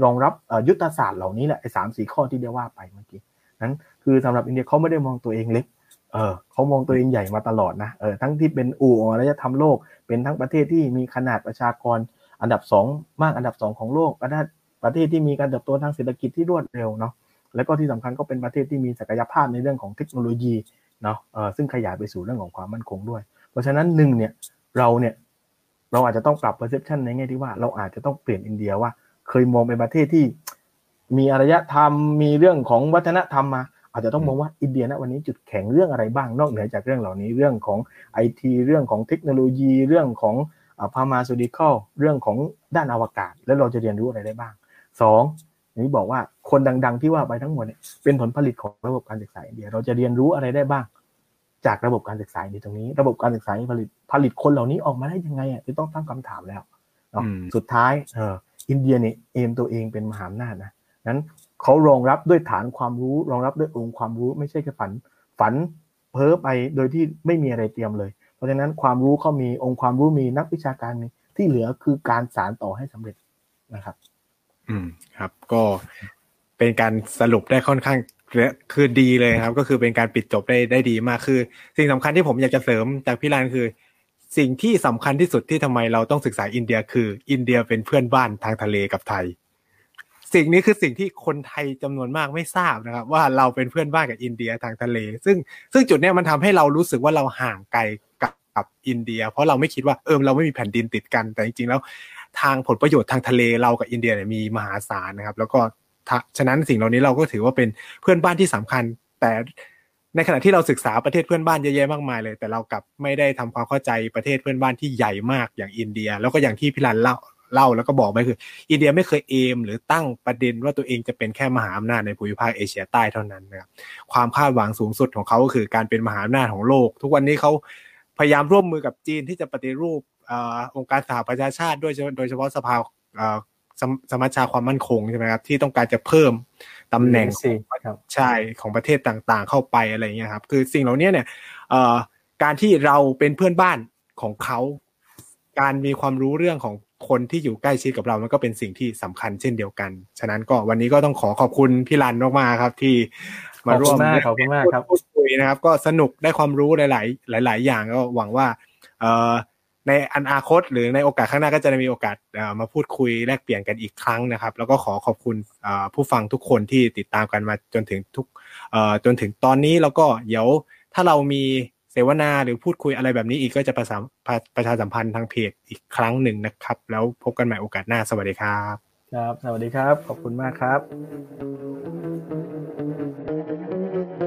รองรับยุทธศาสตร์เหล่านี้แหละไอ้สามสี่ข้อที่ได้ว่าไปเมื่อกี้นั้นคือสำหรับอินเดียเขาไม่ได้มองตัวเองเล็กเออเขามองตัวเองใหญ่มาตลอดนะเออทั้งที่เป็นอู่อารยธรรมโลก เป็นทั้งประเทศที่มีขนาดประชากรอันดับสองมากอันดับสองของโลกประเทศประเทศที่มีการเติบโตทางเศรษฐกิจที่รวดเร็วเนาะ แล้วก็ที่สำคัญก็เป็นประเทศที่มีศักยภาพในเรื่องของเทคโนโลยีเนาะเออซึ่งขยายไปสู่เรื่องของความมั่นคงด้วย เพราะฉะนั้นหนึ่งเนี่ยเราเนี่ยเราอาจจะต้องปรับ perception ในแง่ที่ว่าเราอาจจะต้องเปลี่ยนอินเดียว่า เคยมองเป็นประเทศที่มีอารยธรรมมีเรื่องของวัฒนธรรมมา อาจจะต้องมองว่าอินเดียณวันนี้จุดแข็งเรื่องอะไรบ้างนอกเหนือจากเรื่องเหล่านี้เรื่องของไอทีเรื่องของเทคโนโลยี เรื่องของพามาซูดิคอลเรื่องของด้านอวกาศ แล้วเราจะเรียนรู้อะไรได้บ้างส องนี้บอกว่าคนดัง ๆ ที่ว่าไปทั้งหมดเนี่ยเป็นผลผลิตของระบบการศึกษาอินเดีย เราจะเรียนรู้อะไรได้บ้าง จากระบบการศึกษาในตรงนี้ ระบบการศึกษาผลิตผลิตคนเหล่านี้ออกมาได้ยังไงอะจะต้องตั้งคำถามแล้วเนาะสุดท้ายเอออินเดียเนี่ยเอมตัวเองเป็นมหาอำนาจนะนั้นเขารองรับด้วยฐานความรู้รองรับด้วยองค์ความรู้ไม่ใช่แค่ฝัน ฝันเพ้อไปโดยที่ไม่มีอะไรเตรียมเลย เพราะฉะนั้นความรู้เขามีองค์ความรู้มีนักวิชาการมีที่เหลือคือการสารต่อให้สำเร็จนะครับ อืมครับ ก็เป็นการสรุปได้ค่อนข้างคือดีเลยครับ ก็คือเป็นการปิดจบได้ได้ดีมากคือ สิ่งสำคัญที่ผมอยากจะเสริมจากพี่รันคือ สิ่งที่สำคัญที่สุดที่ทำไมเราต้องศึกษาอินเดีย คืออินเดียเป็นเพื่อนบ้านทางทะเลกับไทย สิ่งนี้คือสิ่งที่คนไทยจำนวนมากไม่ทราบนะครับ ว่าเราเป็นเพื่อนบ้านกับอินเดียทางทะเล ซึ่งซึ่งจุดนี้มันทำให้เรารู้สึกว่าเราห่างไกลกับอินเดีย เพราะเราไม่คิดว่าเออเราไม่มีแผ่นดินติดกันแต่จริงๆแล้ว ทางผลประโยชน์ทางทะเลเรากับอินเดียเนี่ยมีมหาศาลนะครับ แล้วก็ฉะนั้นสิ่งเหล่านี้เราก็ถือว่าเป็นเพื่อนบ้านที่สำคัญ แต่ในขณะที่เราศึกษาประเทศเพื่อนบ้านเยอะแยะมากมายเลย แต่เรากลับไม่ได้ทำความเข้าใจประเทศเพื่อนบ้านที่ใหญ่มากอย่างอินเดีย แล้วก็อย่างที่พิรันเล่าเล่าแล้วก็บอกไปคือ อินเดียไม่เคยเอม หรือตั้งประเด็นว่าตัวเองจะเป็นแค่มหาอำนาจในภูมิภาคเอเชียใต้เท่านั้นนะครับความคาดหวังสูงสุดของเขาก็คือการเป็นมหาอำนาจของโลก ทุกวันนี้เขาพยายามร่วมมือกับจีนที่จะปฏิรูป อ่อองค์การสหประชาชาติด้วยโดยเฉพาะสภาเอ่อสมสมัชชาความมั่นคงใช่ไหมครับที่ต้องการจะเพิ่มตำแหน่งสิครับใช่ของประเทศต่างๆ เข้าไปอะไรเงี้ยครับ คือสิ่งเหล่านี้เนี่ยเอ่อการที่เราเป็นเพื่อนบ้านของเขาการมีความรู้เรื่องของคนที่อยู่ใกล้ชิดกับเรา มันก็เป็นสิ่งที่สำคัญเช่นเดียวกัน ฉะนั้นก็วันนี้ก็ต้องขอขอบคุณพี่รันมากๆครับ ที่มาร่วมขอบคุณมากขอบคุณมากครับพูดคุยนะครับ ก็สนุกได้ความรู้หลาย ๆ หลาย ๆ อย่างก็หวังว่าเอ่อ ในอนาคต หรือในโอกาสข้างหน้าก็จะมีโอกาสมาพูดคุยแลกเปลี่ยนกันอีกครั้งนะครับ แล้วก็ขอขอบคุณผู้ฟังทุกคนที่ติดตามกันมาจนถึงทุกจนถึงตอนนี้แล้วก็เดี๋ยวถ้าเรามีเสวนาหรือพูดคุยอะไรแบบนี้อีกก็จะประสานประประชาสัมพันธ์ทางเพจอีกครั้งหนึ่งนะครับ แล้วพบกันใหม่โอกาสหน้าสวัสดีครับ ครับ สวัสดีครับ ขอบคุณมากครับ「